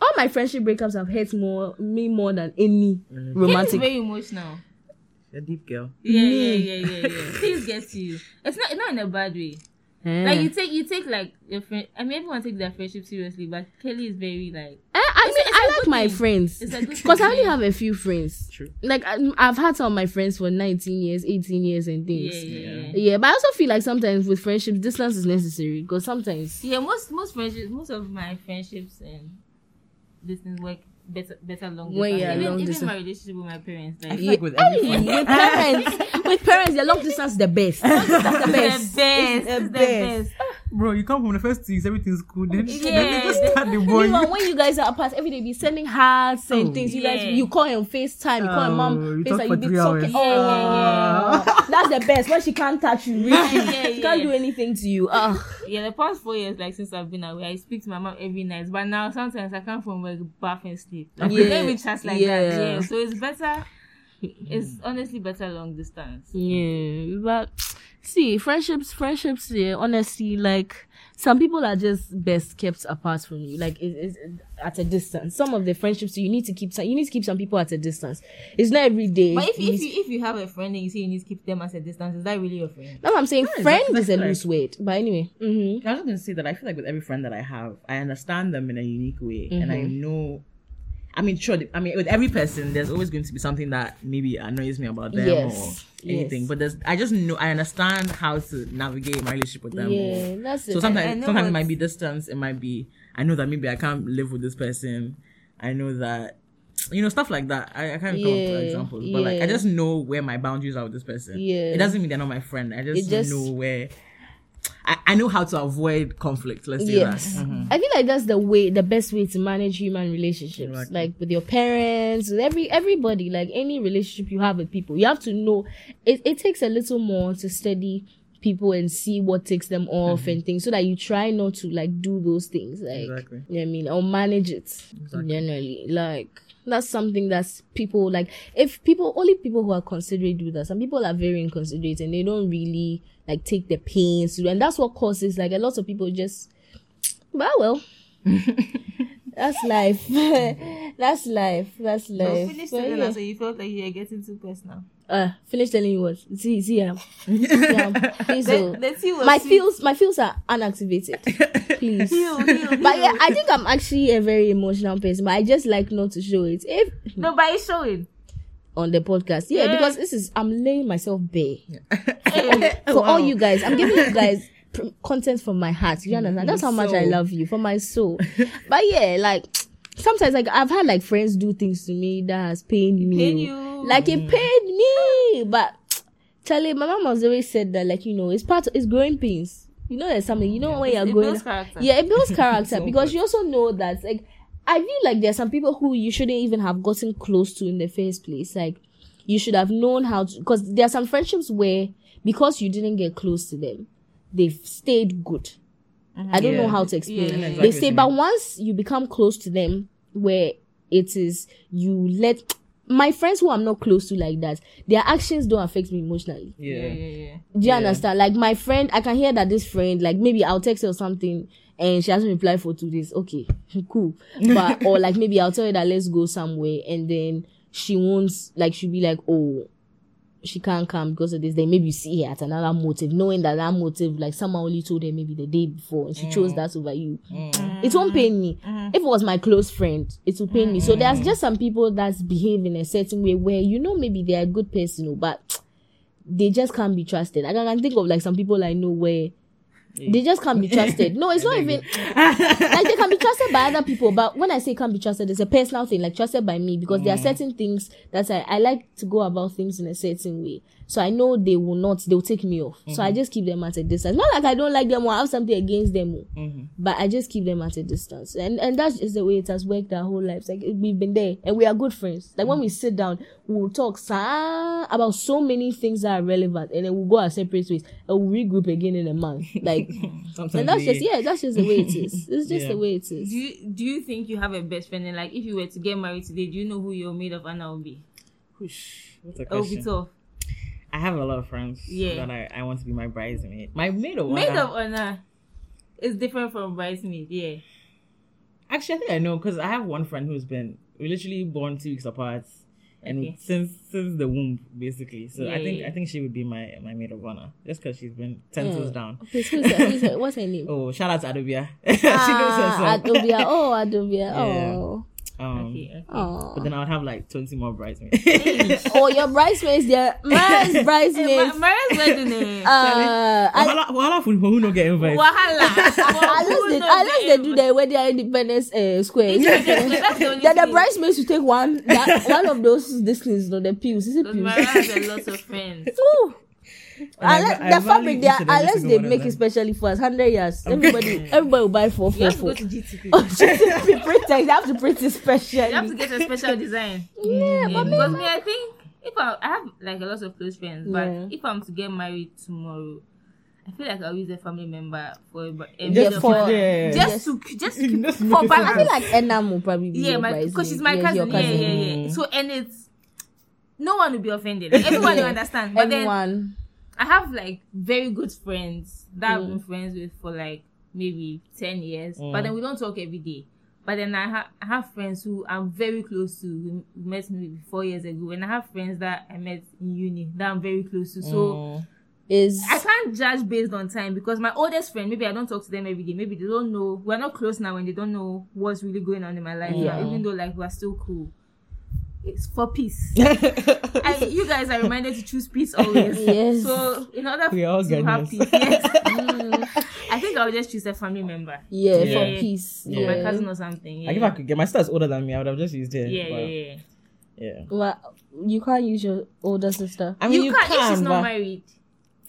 all my friendship breakups have hurt more me more than any romantic.
It's very emotional.
A deep girl.
Yeah, yeah, yeah, yeah, yeah. Things get to you. It's not, not in a bad way.
Eh.
Like you take, you take like your friend. I mean, everyone takes their friendship seriously, but Kelly is very like.
Eh, I
It's
mean,
a- it's
I
a
like my
thing.
friends
It's a good
because I only have a few friends.
True.
Like I, I've had some of my friends for 19 years, 18 years, and
Yeah,
things.
yeah, yeah.
Yeah, but I also feel like sometimes with friendships, distance is necessary because sometimes.
Yeah, most most friendships, most of my friendships and distance work better better long
When
distance.
you're
even,
long
even
distance.
my relationship with my parents,
I
like
feel like with every
with parents, with parents, the long distance is the best. That's the
the
best.
best,
the
it's the
best.
best.
Bro, you come from the first two years, everything's cool. Then,
Yeah.
then they just start the boy.
Even when you guys are apart every day, be sending hearts and
Oh.
things. You guys, you call him FaceTime, you call him
Oh,
mom
you talk
FaceTime,
for
you be
three
talking.
hours.
Oh,
Yeah, yeah.
that's the best when she can't touch you. Really,
Yeah,
she can't do anything to you. Ah,
Yeah, the past four years, like since I've been away, I speak to my mom every night. But now sometimes I come from work, bath and sleep. Like,
Yeah.
we don't chat like
Yeah.
that. Yeah, so it's better. It's honestly better long distance.
yeah, but see, friendships, friendships. Yeah, honestly, like some people are just best kept apart from you, like it, it's at a distance. Some of the friendships you need to keep. some- You need to keep some people at a distance. It's not every day.
But if,
You
if you if you have a friend and you say you need to keep them at a distance, is that really your friend?
no I'm saying.
Yeah,
Friend
exactly.
is a
Like-
loose word. But anyway. Mm-hmm.
I was just gonna say that I feel like with every friend that I have, I understand them in a unique way, and I know. I mean, sure. I mean, with every person, there's always going to be something that maybe annoys me about them
Yes,
or anything.
yes.
But there's, I just know, I understand how to navigate my relationship with them.
Yeah,
or-
that's it.
so sometimes,
I know
sometimes it might be distance. It might be I know that maybe I can't live with this person. I know that. You know stuff like that. I, I can't come up
Yeah,
with examples, but like I just know where my boundaries are with this person.
Yeah.
it doesn't mean they're not my friend. I just,
just-
know where. I, I know how to avoid conflict. Let's say
Yes.
that. Mhm.
I feel like that's the way, the best way to manage human relationships.
Exactly.
Like with your parents, with every everybody, like any relationship you have with people, you have to know. It it takes a little more to study people and see what takes them off and things, so that you try not to like do those things. Like,
Exactly.
you know what I mean, or manage it generally. Like that's something that's people like. If people only people who are considerate do that. Some people are very inconsiderate and they don't really like take the pains and that's what causes like a lot of people just. But well, that's life. that's life. That's
So
life.
finish telling
yeah.
us, so you felt like you were getting too personal.
Uh, finish telling you what. See, see, um, um, please.
The, the
my feels, my feels are unactivated. Please.
Heal, heal,
But yeah. I think I'm actually a very emotional person, but I just like not to show it. If
no, but it's showing.
on the podcast, yeah,
Yeah.
because this is I'm laying myself bare for all you guys. I'm giving you guys pr- content from my heart. You understand? Mm-hmm. That's how much I love you for my soul. but yeah, like sometimes like I've had like friends do things to me that has pained me.
pain you.
Like it mm. pained me, but Charlie, my mom has always said that like you know it's part of it's growing pains. You know there's something you know when you're
it
going
builds character.
yeah, it builds character
So
because
good.
you also know that like I feel like there are some people who you shouldn't even have gotten close to in the first place. Like you should have known how to because there are some friendships where because you didn't get close to them, they've stayed good. I don't know how to explain.
Yeah,
it.
yeah,
they
exactly
stay, but once you become close to them, where it is you let my friends who I'm not close to like that, their actions don't affect me emotionally.
Yeah,
Yeah.
yeah, yeah.
Do you
Yeah.
understand? Like my friend, I can hear that this friend, like maybe I'll text her or something and she hasn't replied for two days. Okay, cool. But or like maybe I'll tell her that let's go somewhere and then she won't like she'll be like, Oh, she can't come because of this. Then maybe you see her at another motive, knowing that that motive, like someone only told her maybe the day before and she chose mm. that over you. Mm. It won't pain me. Mm-hmm. If it was my close friend, it will pain me. So there's mm. just some people that's behave in a certain way where you know maybe they're a good person, oh, but they just can't be trusted. Like, I can think of like some people I know where they just can't be trusted. No, it's not even like they can be trusted by other people, but when I say can't be trusted, it's a personal thing, like trusted by me because there are certain things that I, I like to go about things in a certain way. So I know they will not, they'll take me off. So I mm-hmm. just keep them at a distance. Not like I don't like them or I have something against them, oh, mm-hmm. but I just keep them at a distance. And and that's just the way it has worked our whole lives. Like we've been there and we are good friends. Like when we mm-hmm. sit down, we'll talk sa- about so many things that are relevant and then we'll go our separate ways and we'll regroup again in a month. Like and that's just yeah, that's just the way it is. It's just
Yeah.
the way it is.
Do you do you think you have a best friend and like if you were to get married today, do you know who your maid of honor will be?
Whoosh, What's a
It will be tough.
I have a lot of friends
Yeah.
that I, I want to be my bridesmaid. My maid of honor.
Maid
honor-
of honor is different from bridesmaid. Yeah.
Actually, I think I know because I have one friend who's been we literally born two weeks apart, and
Okay.
since since the womb basically. So
Yeah,
I think
yeah,
I think she would be my my maid of honor just because she's been ten toes
Mm.
down.
Please, who's her, who's her, what's her name?
Oh, shout out to Adobia. she knows
ah,
herself.
Adobia. Oh, Adobia.
Yeah.
Oh.
Okay. okay.
Oh.
But then I would have like twenty more bridesmaids.
oh, your bridesmaids, they're Mariah's bridesmaids.
Ma- Mariah's wedding. eh?
uh, I,
Wahala wahala for who no get invited.
Wahala.
unless they, unless they do the wedding at Independence uh, Square.
That's the only
then the bridesmaids will take one that, one of those these things, no, the pews. Is it
Because
pews?
Mariah has a lot of friends.
Ooh.
I
Unless
I
the
value
fabric, they are, unless they make it specially for us, hundred years. Everybody, everybody will buy four,
You have to
four.
go to GTP.
Oh, GTP print. You have to print it specially.
You have to get a special design.
yeah, but me,
because me, I think if I, I have like a lot of close friends, but
Yeah.
if I'm to get married tomorrow, I feel like I'll use a family member for a, a
Just
for-
yeah.
just to just to,
Just
for
make
I feel like Enam will probably be
yeah, my because she's my
Yeah,
cousin.
your
Yeah, yeah, yeah. So and it's no one will be offended. Everyone will understand. But then
Everyone.
I have like very good friends that I've
Mm.
been friends with for like maybe 10 years,
Mm.
but then we don't talk every day. But then I, ha- I have friends who I'm very close to, who met me four years ago, and I have friends that I met in uni that I'm very close to. So
Mm.
is
I can't judge based on time because my oldest friend, maybe I don't talk to them every day. Maybe they don't know. We're not close now, and they don't know what's really going on in my life.
Yeah.
now, even though like we're still cool. It's for peace. I, you guys are reminded to choose peace always.
Yes.
So in order
We are all
to have peace, yes. I think I'll just choose a family member,
yeah,
Yeah.
for peace.
or
Yeah.
my cousin or something. Yeah.
Like if I could get my sister's older than me, I would have just used it.
yeah,
but,
yeah, yeah.
yeah.
Well, you can't use your older sister.
I mean,
you,
you,
can't
can,
if she's not
but
married.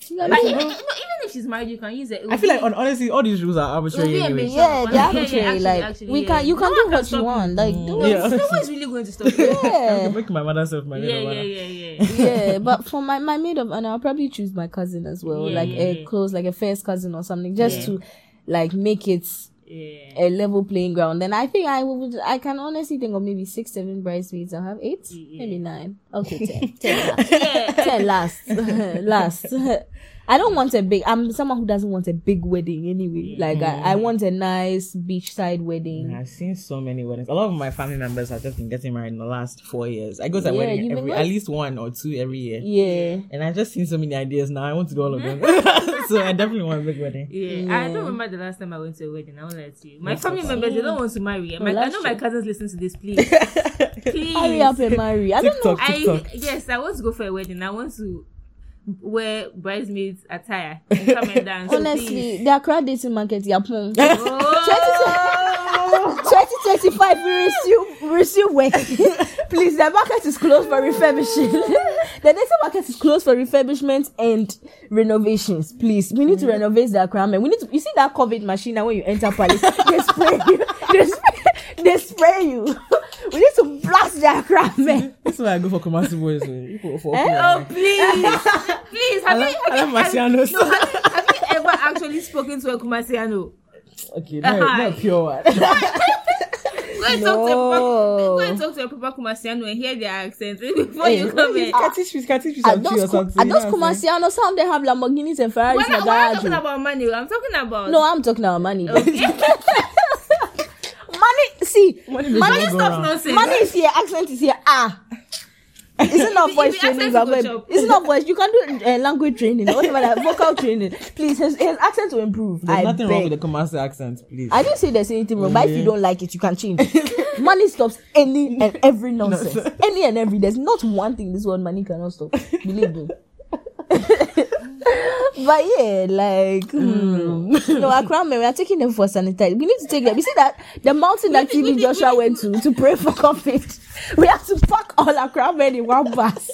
Like,
But
you
even,
know,
no, even if she's married, you can use it. It
I
will
feel like
be-
on, honestly, all these rules are
it will
arbitrary
be
anyway.
yeah, they're
Yeah,
arbitrary.
actually,
like
actually,
we
yeah.
can, you can
one
do what
stop
you
you.
want. Like, do.
Yeah.
No one is really going to stop you.
I
yeah.
can make my mother self my
yeah,
little
yeah,
one.
yeah, yeah.
yeah, but for my my maid of honor, I'll probably choose my cousin as well,
Yeah,
like
yeah,
a
yeah.
close, like a first cousin or something, just
Yeah.
to like make it
Yeah.
a level playing ground. Then I think I would, I can honestly think of maybe six, seven bridesmaids. I'll have eight,
Yeah.
maybe nine. Okay, ten, ten last, ten last, last. I don't want a big. I'm someone who doesn't want a big wedding anyway. Like I, I want a nice beachside wedding.
I've seen so many weddings. A lot of my family members have just been getting married in the last four years. I go to a
Yeah,
wedding
you've been
every, at least one or two every year.
Yeah.
And I've just seen so many ideas now. I want to do all of them. so I definitely want a big wedding.
Yeah. I don't remember the last time I went to a wedding. I won't lie to you. My
That's
family
so
members, they don't want to marry. My, I
that's
know my cousins listen to this. Please, please.
Hurry up and marry. I don't know.
TikTok,
I yes, I want to go for a wedding. I want to wear bridesmaids attire and come and dance. So
Honestly,
please.
the Accra dating market, Yapon.
Oh,
2025, we resume, resume work. Please, the market is closed for refurbishing. the next market is closed for refurbishment and renovations. Please, we need to renovate the Accra. man. We need to. You see that COVID machine now when you enter Palace, they spray you. They spray, they spray you. We need to blast the Accra. man.
That's why I go for Kumasi boys. eh, For, for,
oh, please, please. Have you, have, you, have, you- no, have, you, have you ever actually spoken to a Kumasiano?
Okay, not,
Uh-huh.
not a pure one.
Go and, talk to a proper,
No.
go and talk to a proper Kumasiano and hear their accent before
Hey,
you come in.
can teach me, can teach me
Are
some tea or
those, Ku-
something.
are
you
those
know what I'm saying?
Kumasianos? Some of them have Lamborghinis and Ferraris
We're
in the
not, we're talking about money. I'm talking about
No, I'm talking about money.
Okay.
money, see,
Money does
money,
not go
Stop nonsense.
money is here, accent is here. Ah. Is it not
If-
voice training?
accent
Babe?
go.
It's not voice. You can do uh, language training, whatever, like vocal training. Please, his, his accent will improve.
There's
I
nothing
beg.
wrong with the Kumasi accent, please.
I didn't say there's anything wrong, but if you don't like it, you can change. money stops any and every nonsense. any and every. There's not one thing this world money cannot stop. Believe me. but yeah, like hmm. no, Accra, man, we are taking them for sanitize. We need to take them. You see that the mountain that
TB
Joshua went to to pray for COVID. We have to pack all Accra men in one bus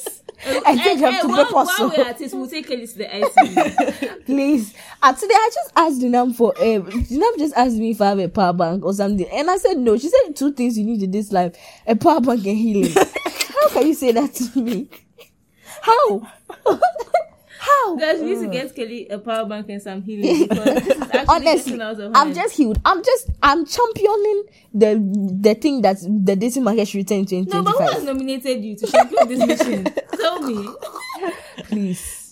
and take them
Eh,
to
while,
paper
while
so.
we're at it, we'll take Kelly to the ICU.
Please. And today I just asked Dinam for um Dinam just asked me if I have a power bank or something. And I said no. She said two things you need in this life. A power bank and healing. How can you say that to me? How? How?
Guys, we need to mm. get Kelly a power bank and some healing because this is actually
Honestly, I'm just healed. I'm just I'm championing the the thing that the dating market should return in
No, but who has nominated you to champion this mission? Tell me.
Please.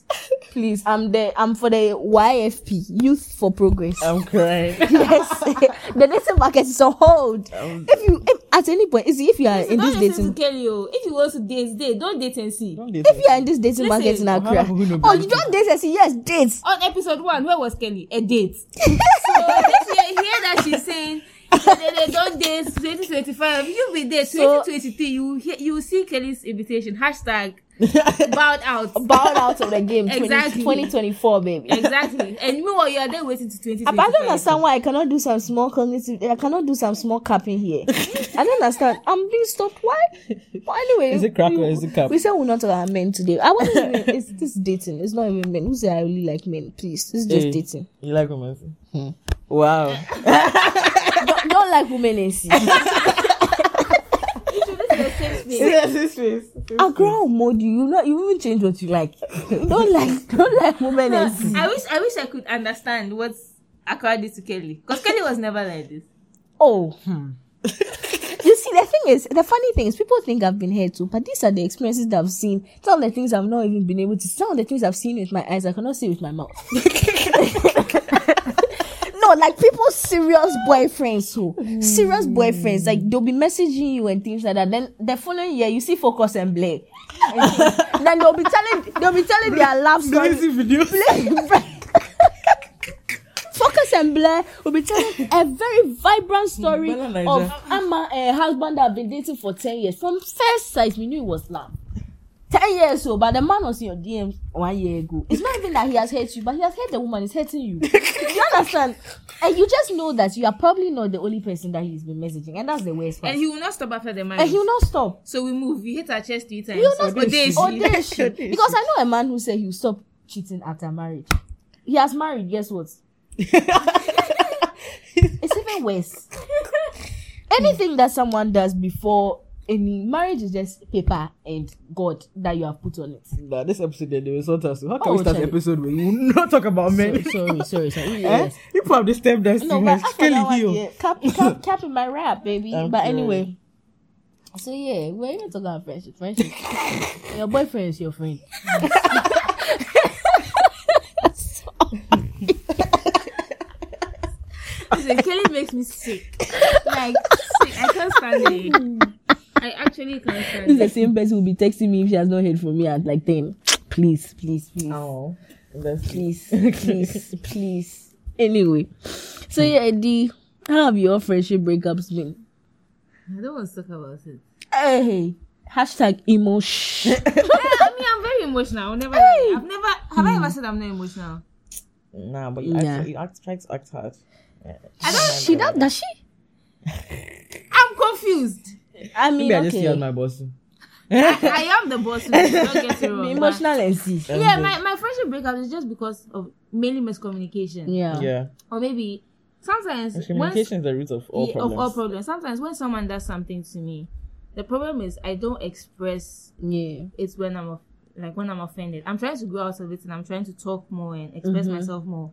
Please. I'm the I'm for the YFP, Youth for Progress.
I'm crying.
yes. the dating market is on hold. if you if, at any point, is if you are in
don't
this
listen
dating
to Kelly. Oh. If you want to date, date. Don't date and see.
Don't date
if you are in this dating
Listen,
market in
I'll
Accra,
have a who know
oh, you don't date and see, yes, dates.
On episode one, where was Kelly? A date. so if you hear that she's saying they, they don't date 2025, you be there
So-
2023. You hear, you will see Kelly's invitation. Hashtag bowed out.
Bowed out of the game. 20,
Exactly.
2024, baby.
Exactly. And meanwhile, you are there waiting to
But
2025.
I don't understand why I cannot do some small cognitive. I cannot do some small capping here. I don't understand. I'm being stopped. Why? Well, anyway,
Is it crack or is it cap?
We said we're not talking about men today. I wasn't even. It's this is dating. It's not even men. Who say I really like men? Please, it's just
Hey,
dating.
You like romance? Hmm. Wow.
don't, don't like women and see.
yes, this face.
I grow mode you. You not. You even change what you like. don't like. Don't like women and see.
I wish I wish I could understand what Accra did to Kelly. Because Kelly was never like this.
Oh. hmm. you see, the thing is, the funny thing is, people think I've been here too, but these are the experiences that I've seen. Some of the things I've not even been able to. Some of the things I've seen with my eyes, I cannot see with my mouth. no, like people serious boyfriends, who serious boyfriends, like they'll be messaging you and things like that. Then the following year, you see focus and blare. And then they'll be telling, they'll be telling their love story.
Lazy video.
Focus and Blair will be telling a very vibrant story of Amma, a eh, husband that I've been dating for 10 years. From first sight, we knew it was love. 10 years old, but the man was in your DM one year ago. It's not even that he has hurt you, but he has hurt the woman, he's hurting you. you understand? And you just know that you are probably not the only person that he's been messaging, and that's the worst part.
And he will not stop after the marriage.
And he will not stop.
so we move. We hit our chest three times.
He will not stop. Odeshi. Because I know a man who said he will stop cheating after marriage. He has married, guess what? it's even worse. Anything that someone does before any marriage is just paper and God that you have put on it.
Nah, this episode they will sort us. How can
Oh,
we start
Charlie.
the episode where you not talk about men?
sorry, sorry, sorry.
Eh? People have the step dance
No,
thing.
but
Like,
after
Kelly
that one,
Hill.
yeah, cap, cap, cap in my rap, baby.
I'm
but
sorry.
anyway, so yeah, we're even talking about friendship. Friendship. your boyfriend is your friend.
Listen, Kelly makes me sick. Like sick. I can't stand it. I actually can't
This is the same person who will be texting me if she has not heard from me at like 10. Please, please, please.
Oh,
Please, please, please. Anyway, so yeah, D, how have your friendship breakups been?
I don't want to talk about it.
Hey, hashtag emotion.
I mean, I'm very emotional. I'll never. lie. I've never. Have I ever said I'm not emotional?
Nah, but you,
Nah.
act, you act, try to act hard.
I don't.
she does, does she?
I'm confused.
I mean,
Maybe I just see on my boss.
I am the boss. Don't get it wrong.
Emotional and see.
Yeah, my, my friendship breakup is just because of mainly miscommunication.
Yeah.
Yeah,
Or maybe sometimes when
communication is the root of all
yeah,
problems.
of all problems. Sometimes when someone does something to me, the problem is I don't express
Yeah.
It's when I'm like when I'm offended. I'm trying to grow out of it and I'm trying to talk more and express
Mm-hmm.
myself more.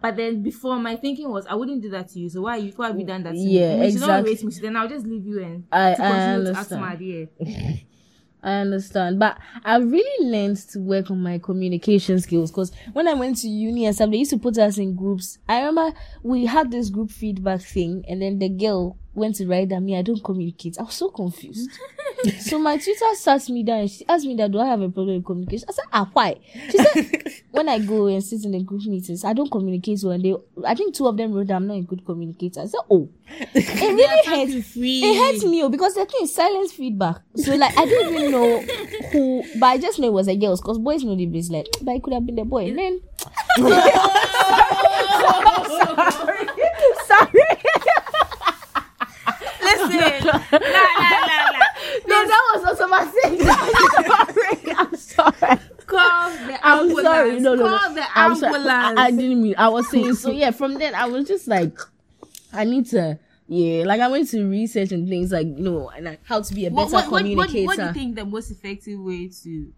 But then before my thinking was I wouldn't do that to you. So why you why have you done that to
Yeah,
me? Not
exactly.
rate me. So then I'll just leave you and
I-
to
I
continue to act
understand.
Yeah.
I understand, but I really learned to work on my communication skills because when I went to uni and stuff, they used to put us in groups. I remember we had this group feedback thing, and then the girl went to write that me I don't communicate. I was so confused. so my tutor sat me down and she asked me that do I have a problem with communication? I said, ah, why? She said when I go and sit in the group meetings, I don't communicate well. And they, I think two of them wrote that I'm not a good communicator. I said, oh, it really hurts. It hurts me oh, because the thing is silence feedback. So like I didn't even know who, but I just know it was a girl because boys know the base. Like, but it could have been the boy. And then
Listen, la la la la.
no, that was also my thing. I'm sorry. I'm sorry. sorry, no, no, no.
Call the
I'm sorry.
ambulance.
I, I didn't mean. I was saying so. Yeah, from then I was just like, I need to. Yeah, like I went to research and things like you know, and like how to be a better
what, what, what, what,
communicator.
what do you think the most effective way to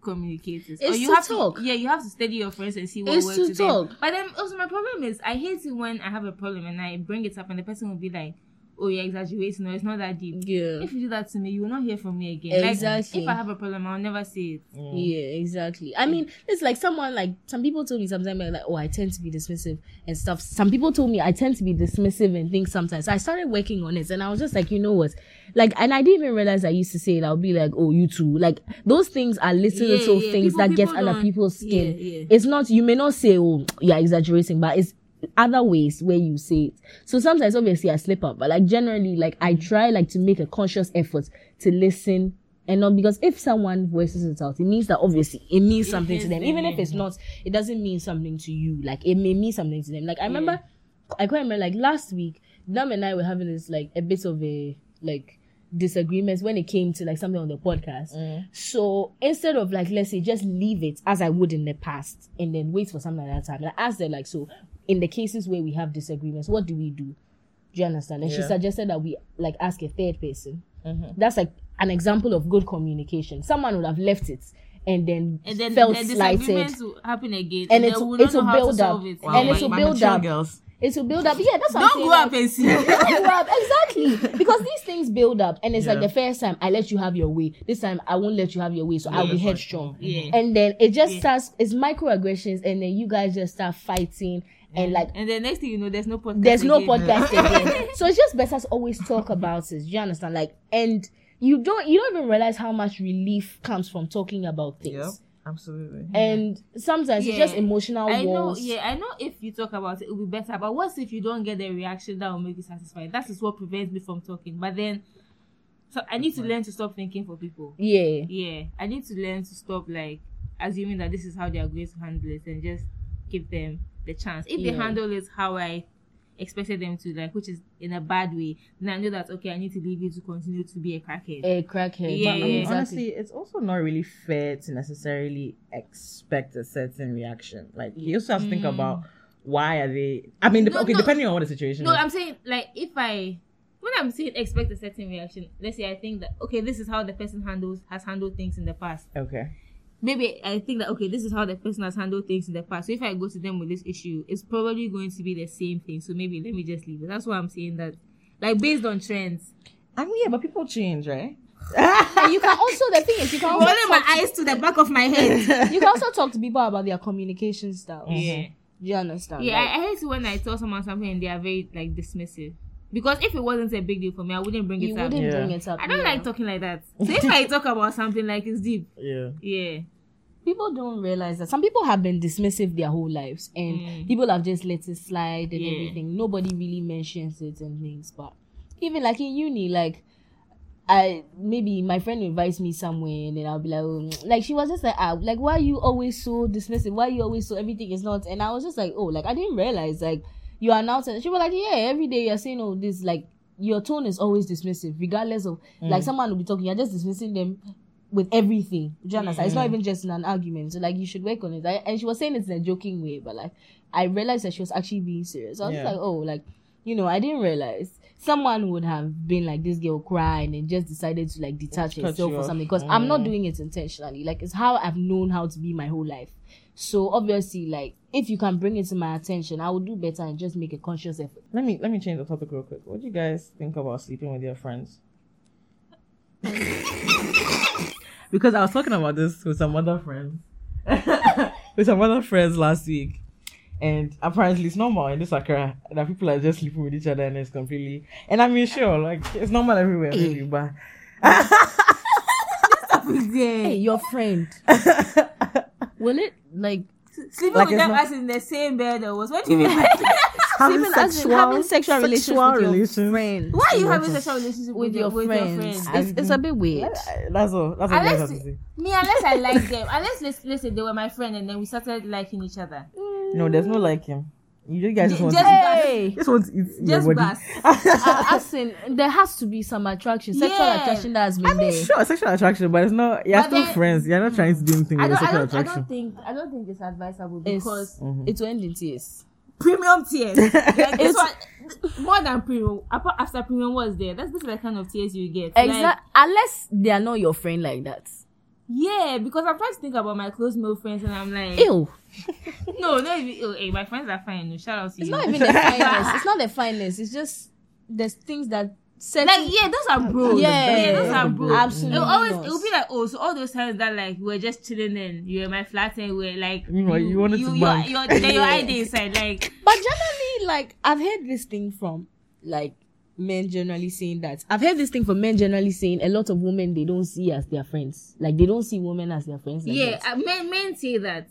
communicate is?
Is
you
to
have
talk.
To, yeah, you have to study your friends and see what
Is
works
to
them.
talk.
But then also my problem is I hate it when I have a problem and I bring it up and the person will be like, "Oh, you're exaggerating. No, it's not that deep."
yeah,
If you do that to me, you will not hear from me again.
Exactly.
Like, if I have a problem, I'll never say it.
yeah, exactly. I mean, it's like someone like some people told me sometimes like, oh, I tend to be dismissive and stuff. Some people told me I tend to be dismissive and things sometimes. So I started working on it, and I was just like, you know what, like, and I didn't even realize I used to say it. I'll be like, oh, you too. Like those things are little
Yeah,
little
yeah.
things
People-
that get
people
under people's skin.
yeah, yeah.
It's not you may not say, oh, you're exaggerating, but it's other ways where you say it. So sometimes obviously I slip up, but like generally, like I try like to make a conscious effort to listen and not because if someone voices it out, it means that obviously it means something to them. Even if it's not, it doesn't mean something to you. Like it may mean something to them. Like I remember, I quite remember like last week, Nam and I were having this like a bit of a like disagreements when it came to like something on the podcast. Mm. So instead of like let's say just leave it as I would in the past and then wait for something like that time, I asked her like so in the cases where we have disagreements, what do we do? Do you understand? And she suggested that we like ask a third person. Mm-hmm. That's like an example of good communication. Someone would have left it and then,
And then
felt
the
slighted.
disagreements will happen again.
And
they
it's-
will not
it's a
know how to
build-up.
solve it.
Wow,
And a
my
build up.
girls.
It will build up. Yeah, that's what I'm
Don't
saying,
go
like-
up and see.
Don't grow up. Exactly. Because these things build up. And it's like the first time I let you have your way. This time I won't let you have your way. So I'll be
Yeah.
headstrong.
Yeah.
And then it just
Yeah.
starts, it's microaggressions. And then you guys just start fighting. And like,
and the next thing you know, there's no podcast.
there's no podcast again. So it's just better to always talk about it. Do you understand? Like, and you don't, you don't even realize how much relief comes from talking about things.
Yep, absolutely.
And sometimes it's just emotional
I know, yeah, I know if you talk about it, it will be better. But what if you don't get the reaction that will make you satisfied? That is what prevents me from talking. But then, so I need to learn to stop thinking for people.
Yeah.
Yeah, I need to learn to stop like assuming that this is how they are going to handle it and just give them the chance. If they handle it how I expected them to, like, which is in a bad way, then I know that okay, I need to leave you to continue to be a crackhead.
A crackhead.
Yeah,
I mean,
exactly.
honestly, it's also not really fair to necessarily expect a certain reaction. Like you also have to think mm. about why are they? I mean,
No,
okay,
no.
depending on what the situation
No,
is.
I'm saying like if I when I'm saying expect a certain reaction, let's say I think that okay, this is how the person handles has handled things in the past.
okay.
Maybe I think that okay, this is how the person has handled things in the past. So if I go to them with this issue, it's probably going to be the same thing. So maybe let me just leave it. That's why I'm saying that. Like based on trends.
I mean, yeah, but people change, right?
And you can also the thing is you can also
Rolling my
talk,
eyes to the back of my head.
you can also talk to people about their communication styles.
yeah.
Do you understand?
Yeah,
Like,
I, I hate it when I tell someone something and they are very like dismissive. Because if it wasn't a big deal for me, I wouldn't bring
you
it up.
wouldn't
Yeah.
bring it up.
I don't
yeah.
like talking like that. So if I talk about something like it's deep,
Yeah.
yeah.
people don't realize that some people have been dismissive their whole lives and
Mm.
people have just let it slide and
Yeah.
everything. Nobody really mentions it and things. But even like in uni, like I maybe my friend invites me somewhere and then I'll be like, oh, like she was just like, ah, like why are you always so dismissive? Why you always so everything is not? And I was just like, oh, like I didn't realize like you are now. She was like, yeah, every day you're saying all this like. Your tone is always dismissive, regardless of like someone will be talking, you're just dismissing them with everything. Do you understand? It's not even just in an argument. So like you should work on it. I, and she was saying it in a joking way, but like I realized that she was actually being serious. I was
Yeah.
like, oh, like you know, I didn't realize someone would have been like this girl crying and just decided to like detach
Cut
herself or something because I'm not
Mm.
doing it intentionally. Like it's how I've known how to be my whole life. So obviously, like if you can bring it to my attention, I will do better and just make a conscious effort.
Let me let me change the topic real quick. What do you guys think about sleeping with your friends? because I was talking about this with some other friends, with some other friends last week, and apparently it's normal in this Accra that people are just sleeping with each other and it's completely. And I mean, sure, like it's normal everywhere, maybe, but
Hey, your friend. Will it like
Sleeping
Like
with them
not-
as in the same bed or what? What do you mean? by
having
even as in having sexual relations
sexual
with your friend?
Why are you having sexual relationship
with your
with
friends?
Your friends?
It's, it's a bit weird.
That's all. That's all I have
Unless
to say.
me, unless I like them, unless let's, let's say they were my friend and then we started liking each other.
No, there's no like him. You guys just want
Just
to,
Hey,
just want to eat your
Just
body.
bust.
uh, as in, there has to be some attraction, sexual
Yeah.
attraction that has been
I mean,
there.
sure, sexual attraction, but it's not. You're
But
still
then-
friends. You're not trying to do anything
I
with
don't, I
sexual
don't, I don't think I don't think it's advisable
It's,
because
it will end in tears.
premium tears. like this one, more than premium. After premium was there. That's this is the kind of tears you get. Like,
Unless they are not your friend like that.
yeah, because I'm trying to think about my close male friends, and I'm like,
Ew.
no, no, even, oh, hey, my friends are fine. No, shout out to
It's
you.
not even the fineness. It's not the fineness. It's just there's things that certain
like yeah, those are bros.
Yeah,
yeah, those are bros.
absolutely
It will always it will be like oh, so all those times that like we're just chilling and you were my flat and we're like
Meanwhile, you wanted to
you,
bang.
Your, your, then your idea inside like
But generally, like I've heard this thing from like men generally saying that I've heard this thing from men generally saying a lot of women they don't see as their friends. Like they don't see women as their friends. Like
yeah, uh, men men say that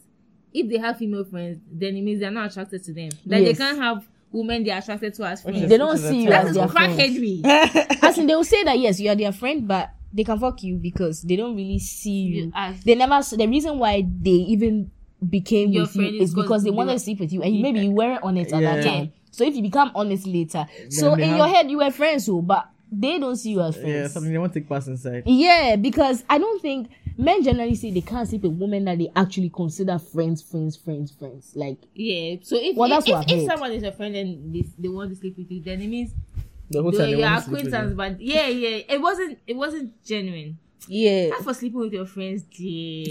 if they have female friends, then it means they're not attracted to them. That
Yes.
they can't have women they're attracted to as friends.
They don't see
a
you as
That's
their
crackhead
friend.
me.
As in, they will say that yes, you are their friend, but they can fuck you because they don't really see you.
You as-
They never. The reason why they even became
Your
with you
friend
is
is
because
because
they
they
wanted to sleep with you, and you, maybe you weren't honest at that
Yeah.
time. So if you become honest later, so in
have-
your head you were friends, so but they don't see you as friends.
Yeah, something they want to take pass inside.
Yeah, because I don't think men generally say they can't sleep with women that they actually consider friends, friends, friends, friends. Like
Yeah. So if
Well,
if,
that's
if,
what
if someone is a friend and they, they want to sleep with you, then it means
The whole
they,
time they
you're
want to sleep with
acquaintance. But yeah, yeah, it wasn't it wasn't genuine.
yeah,
As for sleeping with your friends, dear.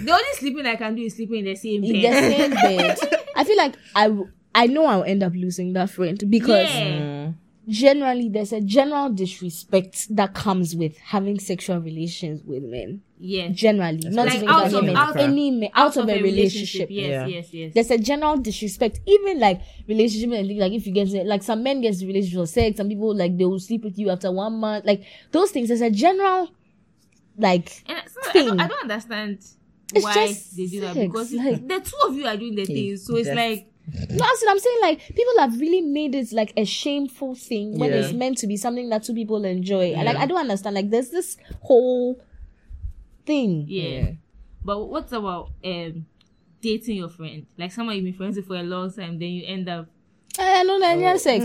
the only sleeping I can do is sleeping in the same bed.
in
bed.
the same bed. I feel like I w- I know I'll end up losing that friend because
Yeah.
Mm.
Generally there's a general disrespect that comes with having sexual relations with men.
Yeah.
Generally, not
Like
even
out of-
women,
out-
any men, out, of, a relationship.
Yes,
Yeah.
yes, yes.
There's a general disrespect, even like relationship and things like if you get like some men get to relationship for sex, some people like they will sleep with you after one month, like those things. There's a general like
And so I,
thing.
don't, I don't understand
It's
why
just
they do that
sex,
because
like-
the two of you are doing the thing. So it's
Def-
like
No, as in, I'm saying like people have really made it like a shameful thing when
Yeah.
it's meant to be something that two people enjoy. And like I don't understand. Like there's this whole thing.
yeah.
Yeah.
But what's about um dating your friend? Like someone you've been friends with for a long time, then you end up
I know that you have sex.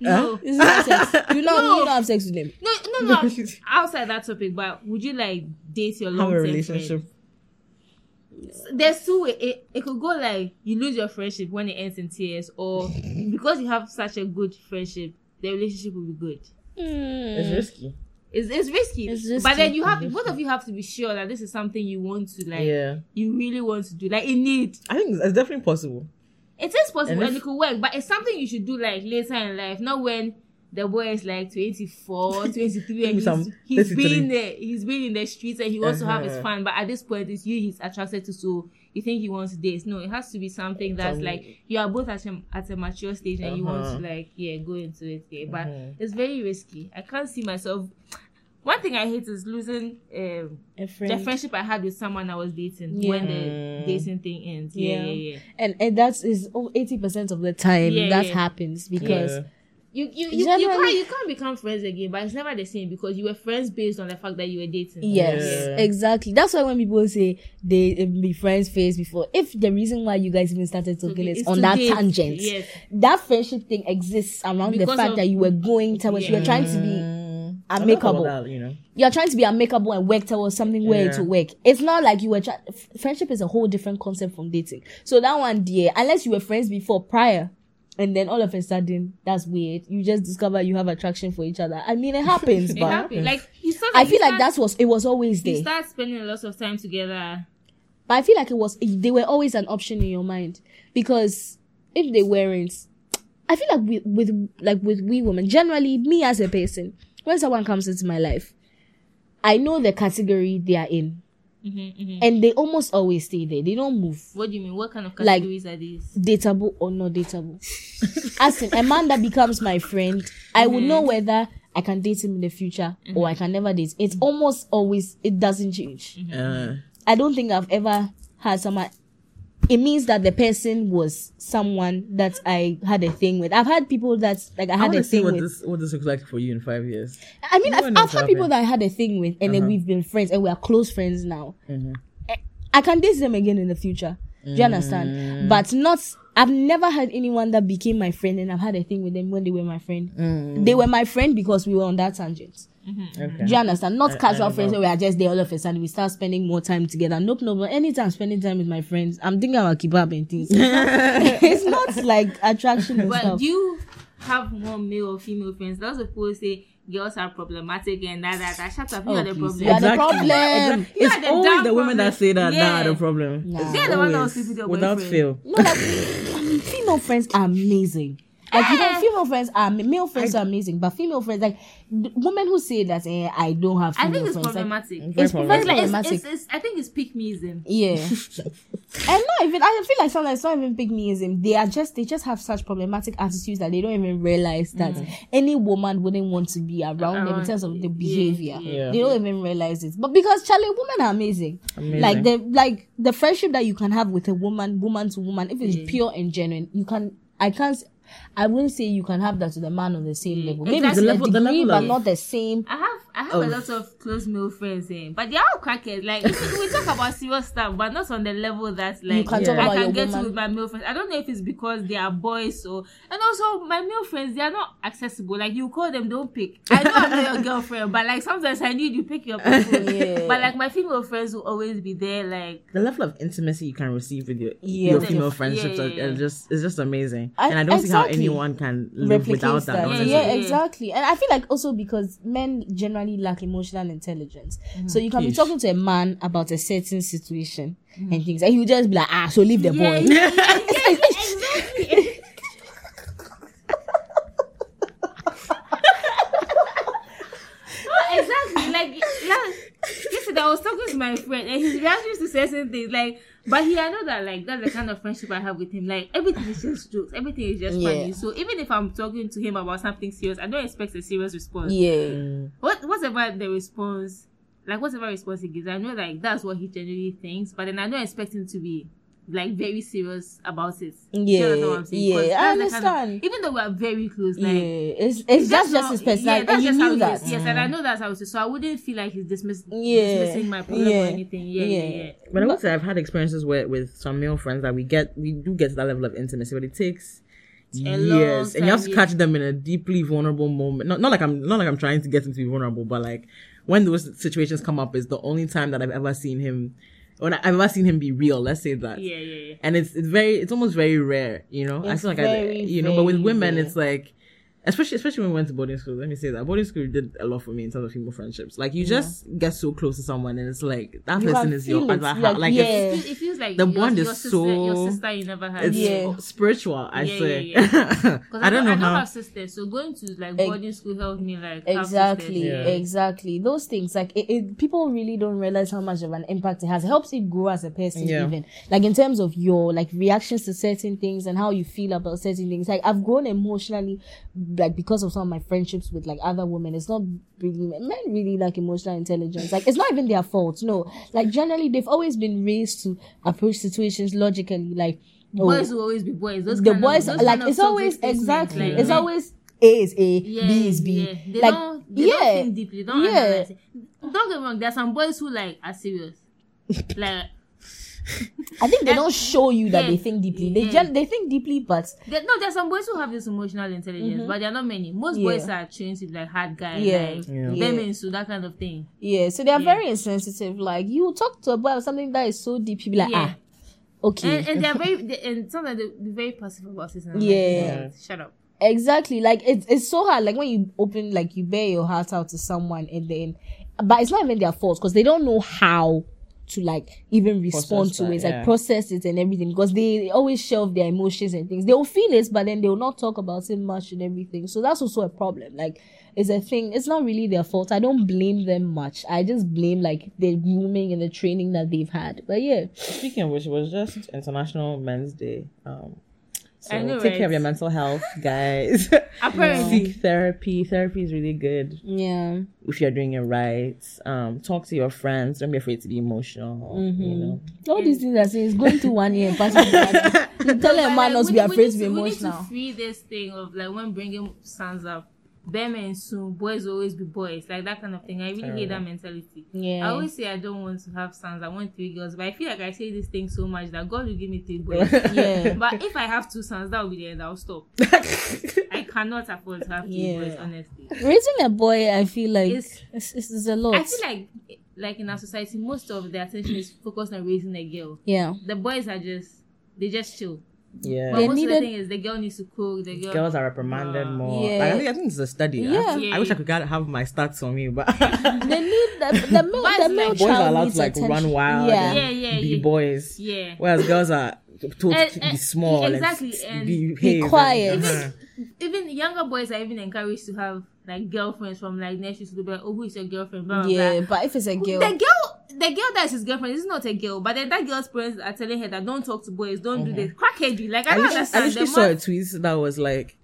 no,
It's not sex. You know
No.
you don't have sex with them.
no, no, no. outside that topic, but would you like date your long
a
term
relationship.
There's two way. It, it could go like you lose your friendship when it ends in tears, or because you have such a good friendship, the relationship will be good. Hmm.
It's risky.
It's, it's risky.
It's risky.
But then you have both of you have to be sure that this is something you want to like
yeah.
you really want to do. Like it need
I think it's, it's definitely possible.
it is possible
And
and,
if-
it could work, but it's something you should do like later in life, not when the boy is like 24, 23 and
Some
he's, he's
33.
been there, he's been in the streets and he wants to have his
Uh-huh.
fun, but at this point it's you he's attracted to so you think he wants to date. No, it has to be something that's
Some-
like you are both at a, at a mature stage and you want
Uh-huh.
to like yeah go into it. Yeah. But
Mhm.
it's very risky. I can't see myself one thing I hate is losing um,
A
the friendship I had with someone I was dating
Yeah.
when the dating thing ends. Yeah,
Yeah.
yeah, yeah.
And and that is eighty percent of the time that happens because
Yeah.
You you, you, you can't you can't become friends again, but it's never the same because you were friends based on the fact that you were dating.
Yes,
Yeah.
exactly. That's why when people say they uh, be friends face before, if the reason why you guys even started talking
Okay,
is on that
date.
tangent,
Yes.
that friendship thing exists around the fact
of-
that you were going towards, you were trying to be
Mm, I don't know
amicable.
that, you know.
you're trying to be amicable and work towards something where it
Yeah.
will work. It's not like you were trying. Friendship is a whole different concept from dating. So that one, dear, unless you were friends before prior, and then all of a sudden that's weird. You just discover you have attraction for each other. I mean, it happens,
It
but
happened. Like you start,
I
you
feel like that was it was always
you
there.
start spending a lot of time together.
But I feel like it was they were always an option in your mind because if they weren't, I feel like with, with like with we women generally, me as a person, when someone comes into my life, I know the category they are in,
Mm-hmm, mm-hmm.
and they almost always stay there. They don't move.
What do you mean? What kind of
Like-
categories are these?
dateable or not dateable. As in, a man that becomes my friend, I will know whether I can date him in the future or I can never date. It's almost always, it doesn't change.
Uh,
I don't think I've ever had someone. It means that the person was someone that I had a thing with. I've had people that like I
I
had
want
a
see
thing
what
with.
this what this looks like for you in five years.
I mean,
No
I've, I've had people that I had a thing with, and then
Uh-huh.
we've been friends, and we are close friends now.
Mhm.
I can date them again in the future. Do you understand? Mm. But not. I've never had anyone that became my friend, and I've had a thing with them when they were my friend. Mm. They were my friend because we were on that tangent. Mm-hmm.
Okay.
Do you understand? Not
I- I
casual
know
friends where we are just there all of a sudden we start spending more time together. Nope, nope. But anytime spending time with my friends, I'm thinking about kebab and things. it's not like attraction and
But
stuff.
do you have more male or female friends? That's of people say girls are problematic and that that that. Shut up, you
Oh,
are the problem.
You are the problem.
Exactly.
You
It's
are the
always
damn
the women that say that that are the problem.
Nah.
They're the one that will
Always.
sleep with your
Without
boyfriend.
fail.
No, like female friends are amazing. Like you know, female friends are male friends are amazing, but female friends like women who say that eh, I don't have
I
female
think it's
friends. Like,
problematic.
Very
it's very
problematic.
Like, it's,
problematic.
it's, it's, I think it's pick meism.
Yeah. and not even I feel like sometimes it's not even big meism. They are just they just have such problematic attitudes that they don't even realize that any woman wouldn't want to be around, them in terms of the behavior.
yeah.
They don't even realize it. But because Charlie, women are amazing.
Amazing.
Like the like the friendship that you can have with a woman, woman to woman, if it's pure and genuine, you can I can't I wouldn't say you can have that to the man on the same mm. level. Maybe
Exactly. The
a
level- the level
but
of-
not the same.
I have I have
Oh.
a lot of close male friends, eh, but they're all crackers. Like we talk about serious stuff, but not on the level that like
can
talk
I can get
woman.
with my male friends. I don't know if it's because they are boys or and also my male friends they are not accessible. Like you call them, don't pick. I know I'm not your girlfriend, but like sometimes I need you pick your people.
Yeah.
But like my female friends will always be there. Like
the level of intimacy you can receive with your
Yeah.
your female friendships
yeah,
are,
yeah.
are just is just amazing,
I-
and I don't see how anyone can live
replicate
without that.
that. Yeah,
Yeah.
exactly. And I feel like also because men generally lack emotional intelligence.
Mm-hmm.
So you can be talking to a man about a certain situation and things, and he will just be like, ah, so leave the
Mm-hmm. yeah,
boy.
yeah, yeah, yeah, yeah, exactly. exactly. Like last, yesterday, I was talking to my friend, and his reactions to certain things, like, but he, I know that, like, that's the kind of friendship I have with him. Like, everything is just jokes, everything is just
Yeah.
funny. So even if I'm talking to him about something serious, I don't expect a serious response.
yeah.
What, whatever the response, like, whatever response he gives, I know, like, that's what he generally thinks, but then I don't expect him to be. Like very serious about it. Do you
Yeah,
what I'm
yeah, I
that's the kind of-
understand.
even though we are very close,
Yeah,
like
it's, it's just, just
how-
his
yeah,
personality,
that's
and you
just how
knew
he
that.
is. Yes, and I know that's how it is. So I wouldn't feel like he's dismiss-
Yeah,
dismissing my problem
yeah,
or anything. Yeah, yeah,
yeah.
yeah.
But I would say I've had experiences where with some male friends that we get we do get to that level of intimacy, but it takes
A long
years, and you have to catch them in a deeply vulnerable moment. Not not like I'm not like I'm trying to get him to be vulnerable, but like when those situations come up, is the only time that I've ever seen him. When I've ever seen him be real, let's say that.
Yeah, yeah, yeah.
and it's it's very it's almost very rare you know i feel like I, you know but with women
rare.
it's like especially especially when we went to boarding school let me say that boarding school did a lot for me in terms of female friendships like you just get so close to someone and it's like that
You
person
can
is your
it,
other half
like,
like
yeah.
It feels, it feels like
The
your,
bond is
your sister,
so-
your sister you never had.
it's
Yeah.
spiritual i
Yeah,
say
yeah, yeah. 'Cause
i don't know
I don't
how
have sisters, so going to like
Ex-
boarding school helped me like
Exactly,
sisters.
Yeah.
exactly. Those things, like it, it, people really don't realize how much of an impact it has. It helps you grow as a person,
Yeah.
even like in terms of your like reactions to certain things and how you feel about certain things. Like I've grown emotionally, like because of some of my friendships with like other women. It's not really men really like emotional intelligence. Like it's not even their fault. No, like generally they've always been raised to approach situations logically. Like oh,
Boys will always be boys. Those
the boys
of,
like it's always exactly
like,
it's
men-
always a is a
yeah,
b is b
Yeah. They
like yeah
deeply. Don't
Yeah.
Don't get wrong. There are some boys who like are serious. like
i think they don't show you that
Yeah.
they think deeply they
Yeah.
just they think deeply but
There, no, there's some boys who have this emotional intelligence, but there are not many. Most
Mm-hmm. Yeah.
boys are trained to be like hard guy,
Yeah.
like
Yeah.
Yeah.
them into that kind of thing.
yeah so they are
Yeah.
very insensitive like you talk to a boy about something that is so deep you be like
Yeah.
ah okay
And, and they're very, they, and sometimes they're very passive about it. and I'm like,
Yeah.
Shut up.
exactly like it's it's so hard like when you open like you bear your heart out to someone and then but it's not even their fault because they don't know how to like even respond
Process
to
that,
it It's like
yeah.
process it and everything because they always shelve their emotions and things. They'll feel it but then they'll not talk about it much and everything. So that's also a problem. Like it's a thing it's not really their fault. I don't blame them much. I just blame like the grooming and the training that they've had. But yeah.
Speaking of which it was just international men's day um so
I know,
take care of your mental health guys
Apparently,
seek therapy therapy is really good
yeah
if you're doing it right. Um, talk to your friends. Don't be afraid to be emotional.
Mm-hmm.
You know,
all these things I say is going to one year and passing to the other. you tell a man not to be afraid to be
We need
emotional
to free this thing of like when bringing sons up, bare men soon, boys will always be boys, like that kind of thing. I really hate that mentality.
Yeah.
I always say I don't want to have sons. I want three girls, but I feel like I say this thing so much that God will give me three boys.
Yeah.
but if I have two sons, that will be the end. I'll stop. I cannot afford to have three
Yeah.
boys, honestly.
Raising a boy, I feel like
It's-
it's, it's, it's a lot.
I feel like, like in our society, most of the attention is focused on raising a girl.
yeah.
The boys are just they just chill.
Yeah.
But
They
most of the thing is the girl needs to cook. The girl.
Girls are reprimanded
Wow.
more.
Yeah.
Like, I, think, I think it's a study. I-
Yeah.
Yeah.
I, wish I could have my stats on me, but
They need the, the male,
Boys
the male
like-
boys are allowed to like
attention.
run wild
Yeah.
and
Yeah, yeah,
be
yeah.
boys.
Yeah.
Whereas girls are told
And-
to be small
exactly,
and,
and
be,
be quiet.
uh-huh.
Even younger boys are even encouraged to have like girlfriends from like nursery school. Be like, oh, who is your girlfriend? Blah, blah,
Yeah,
blah.
but if it's a girl,
The girl, the girl that is his girlfriend is not a girl, but then that girl's parents are telling her that don't talk to boys, don't do uh-huh. this. Crackheady, like I
I
don't
literally, I
understand.
literally
The
saw a tweet that was like,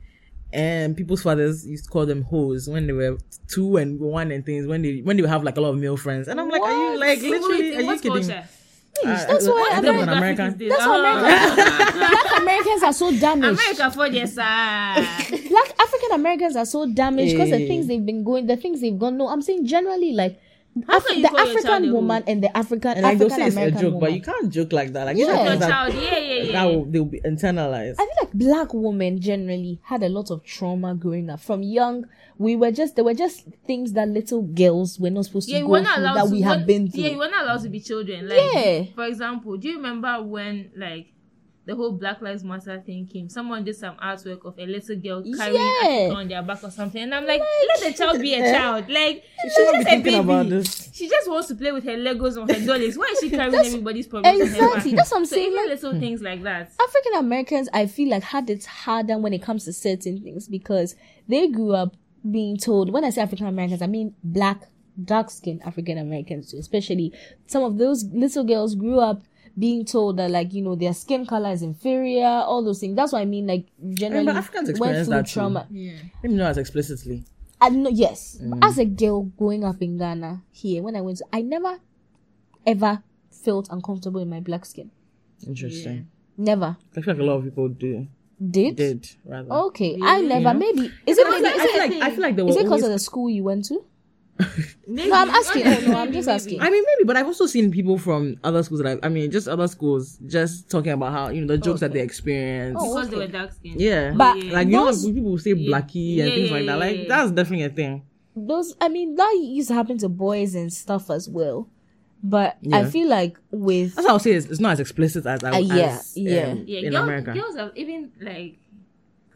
and people's fathers used to call them hoes when they were two and one and things when they when they have like a lot of male friends. And I'm like, are you like literally?
in
Are you kidding?
culture?
Uh,
That's why
I
I'm
an
Demographic
American.
is this.
That's what
Oh.
black Americans are so damaged.
America for their side.
Black African Americans are so damaged because the
eh.
things they've been going, the things they've gone. No, I'm saying generally, like
How
Af- the
call your child a
African
hoe?
woman and the African
And like they'll
African
say it's a
American
joke,
woman.
but you can't joke like that. Like these
Yeah.
are
Your
things that,
yeah, yeah, yeah.
that will, they'll be internalized.
I feel like black women generally had a lot of trauma growing up. From young, we were just there were just things that little girls were not supposed
yeah,
to
you
go through that
to.
we have been through.
Yeah, you were not allowed to be children. Like,
Yeah.
For example, do you remember when like the whole Black Lives Matter thing came? Someone did some artwork of a little girl carrying
Yeah.
On their back or something, and I'm like, let the child be a eh? child. Like she's just
be
a baby.
about this.
She just wants to play with her Legos or her dollies. Why is she carrying everybody's problems on her
exactly.
back?
That's what I'm
So
saying.
even
like-
little hmm. things like that.
African Americans, I feel like had it harder when it comes to certain things because they grew up being told. When I say African Americans, I mean black, dark skinned African Americans, especially some of those little girls grew up being told that like you know their skin color is inferior, all those things. That's what I mean. Like generally,
Africans
went
experience
through
that too.
trauma.
Yeah.
Maybe not as explicitly.
I know, yes.
Mm.
As a girl growing up in Ghana here, when I went, to, I never ever felt uncomfortable in my black skin.
Interesting.
Never
I feel like a lot of people do.
did.
Did rather.
Okay, I never.
Yeah.
Maybe is it
I feel
maybe
like,
is
I feel like I feel like there
is
were
it because
always
of the school you went to?
Maybe.
No, I'm asking.
Okay,
Oh, no, I'm just asking.
I mean, maybe, but I've also seen people from other schools that I, I mean, just other schools, just talking about how you know the jokes that they experience.
Oh,
Because they were dark skinned.
Yeah,
But
like you know,
those-
when people say blackie and
Yeah,
things
yeah,
like that. Like
yeah.
that's definitely a thing.
Those, I mean, that used to happen to boys and stuff as well. But I feel like with
That's how I'll say it's, it's not as explicit as,
Uh, yeah,
as,
yeah.
um,
Yeah,
in
girls,
America.
girls have even like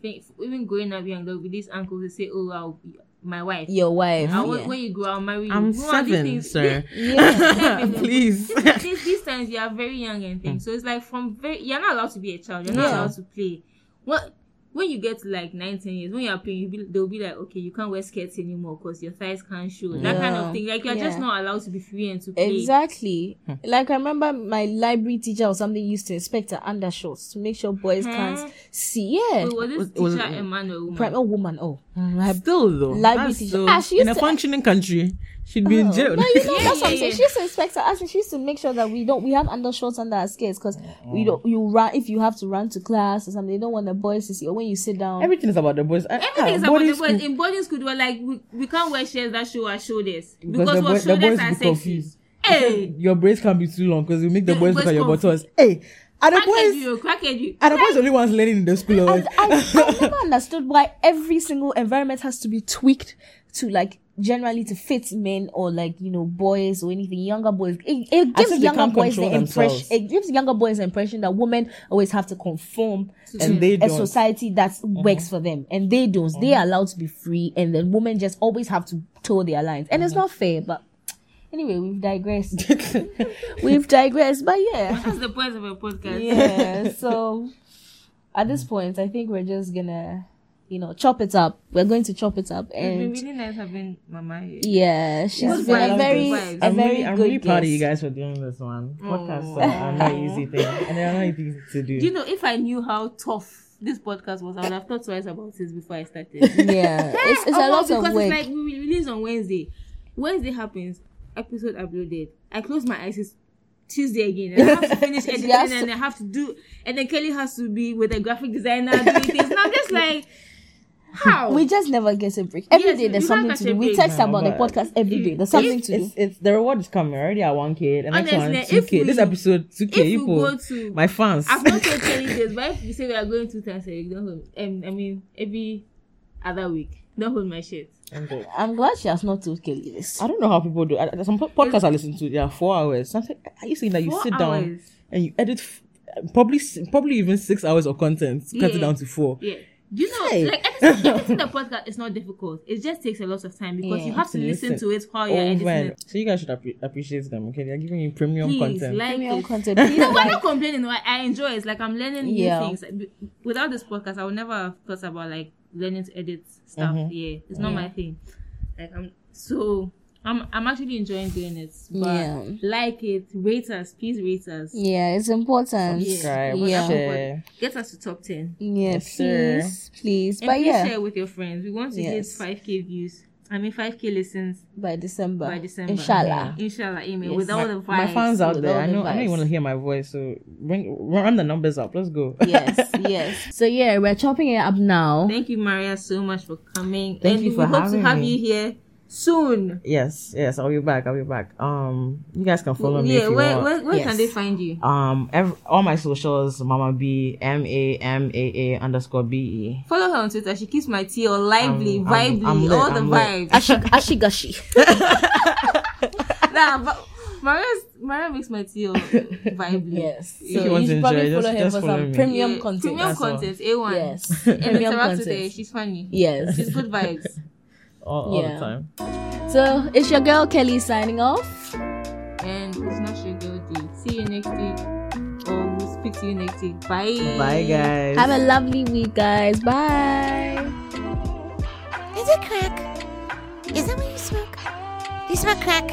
think, even growing up young, there'll be these uncles they say, "Oh, I'll be my wife."
your wife,
I want,
yeah.
when you grow, I'll marry you.
I'm
No, these
seven,
things-
sir.
yeah.
Please.
these, these, these times you are very young and things. Hmm. So it's like from very you're not allowed to be a child. You're not
Yeah.
allowed to play. What when you get to like 19 years, when you're playing, you be, they'll be like, okay, you can't wear skirts anymore because your thighs can't show. That kind of thing. Like you're just not allowed to be free and to play.
Exactly. Like I remember my library teacher or something used to inspect her undershorts to make sure boys
Huh?
can't see. Yeah.
Wait, was this
Was- was
teacher
it-
a man or a woman?
Prime oh woman. Oh.
Still though,
Library
that's
teacher.
still-
Ah, she
in
used
a
to-
functioning country, she'd be in
Oh.
jail.
No, you know
Yeah,
that's what I'm saying.
yeah.
She used to inspect her us. She used to make sure that we don't we have undershorts under our skirts because we don't you run if you have to run to class or something. They don't want the boys to see or when you sit down.
Everything is about the boys.
Everything is about the boys.
school.
In boarding school, they were like, we, we can't wear shirts that show our shoulders
Because
because
the,
what
boy,
shoulders
boys
are
will be
sexy.
confused.
Hey,
Your braids can't be too long because you make the
The
boys look at your
confused.
buttons. Hey, are the boys?
you, crack at you.
Are the boys the only ones learning in the school?
I,
what?
I, I never understood why every single environment has to be tweaked to like generally to fit men or like you know boys or anything younger boys. It, it gives younger boys the
control
impression.
themselves.
It gives younger boys the impression that women always have to conform
And
to
they
a
don't.
Society that works for them, and they don't. They are allowed to be free, and then women just always have to toe their lines, and
Uh-huh.
it's not fair. But anyway, we've digressed. we've digressed, but yeah.
That's the point of a podcast.
yeah so at this point i think we're just gonna you know chop it up we're going to chop it up
It's been really nice having Mama here.
yeah she's
Good
been
vibes,
a very
good vibes.
a
I'm
very
really, I'm
good
really proud of you guys for doing this one. Podcasts
Aw.
are not easy thing, and they're not easy to do.
Do you know if I knew how tough this podcast was, I would have thought twice about it before I started.
yeah it's, it's a lot
because
of work Because
it's like we release on Wednesday. Wednesday happens, episode uploaded. I close my eyes. It's Tuesday again. And I have to finish editing,
Yes.
and I have to do. And then Kelly has to be with a graphic designer doing things. Now, just like How?
We just never get a break. Every
Yes,
day there's something to do. We text
No,
about the podcast every day. There's
If-
something to do.
It's, it's the reward is coming. Already at one k. The next one two
if
k.
we-
This episode two k.
if
You
we go to-
my fans.
I've not told Kelly this, but if you say we are going two times a week, don't hold. Um, I mean, every other week, don't hold my shit.
I'm.
I'm glad she has not told Kelly this.
I don't know how people do. I, some po- podcasts I listen to, they are four hours. Something are you saying that you
Four
sit down and you edit f- probably probably even six hours of content, cut it down to four.
Yeah. Do you know,
Hey.
like editing, editing the podcast is not difficult. It just takes a lot of time because
Yeah.
you have to
To
listen,
listen
to it while you're
Over
editing
and-
it.
so you guys should appre- appreciate them. Okay, they're giving you premium
Please,
content.
like
Premium
it.
content. Please,
No, we're
like,
not complaining. I, I enjoy it. It's like I'm learning new things. B- Without this podcast, I would never have thought about like learning to edit stuff.
Mhm.
Yeah, it's not
Yeah.
my thing. Like I'm so I'm I'm actually enjoying doing it. But
Yeah.
like it, rate us, please rate us.
yeah, it's important.
Subscribe,
Yeah.
share.
Get us to top ten.
Yeah,
Yes, sir.
please, please.
And
But
please
yeah,
share with your friends. We want to hit
Yes.
5k views. I mean 5k listens
by December.
by December.
Inshallah.
Inshallah, amen.
Yes.
with all
My,
the vibes.
my fans out there,
all
I
the
know, I know you
vibes.
want to hear my voice, so bring run the numbers up. Let's go.
yes, yes. So yeah, we're chopping it up now.
Thank you, Maria, so much for coming.
Thank
and
you
we
for
hope to have
me.
you here soon.
yes, yes, I'll be back. I'll be back. Um, you guys can follow me
yeah,
if you
where,
want.
where, where
Yes.
can they find you?
Um, ev all my socials, Mama B, M A M A A underscore B E.
Follow her on Twitter. She keeps my tea all lively,
I'm- I'm-
vibely,
I'm lit,
all the
I'm lit.
vibes.
Ashi, ashi, gashi.
nah, but Maria's, Maria makes my tea all lively.
Yes. So
you
you
to
should probably follow
just-
her
just
for some
me.
premium
Yeah,
content.
Premium
That's all.
content, A1.
Yes.
And
Premium
interact with her.
content.
She's funny.
Yes.
She's good vibes.
All, all
Yeah.
the time.
So it's your girl Kelly signing off.
and it's not your girl D. See you next week. Or we'll speak to you next week. Bye.
Bye, guys.
Have a lovely week, guys. Bye.
Is it crack? Is that what you smoke? Do you smoke crack?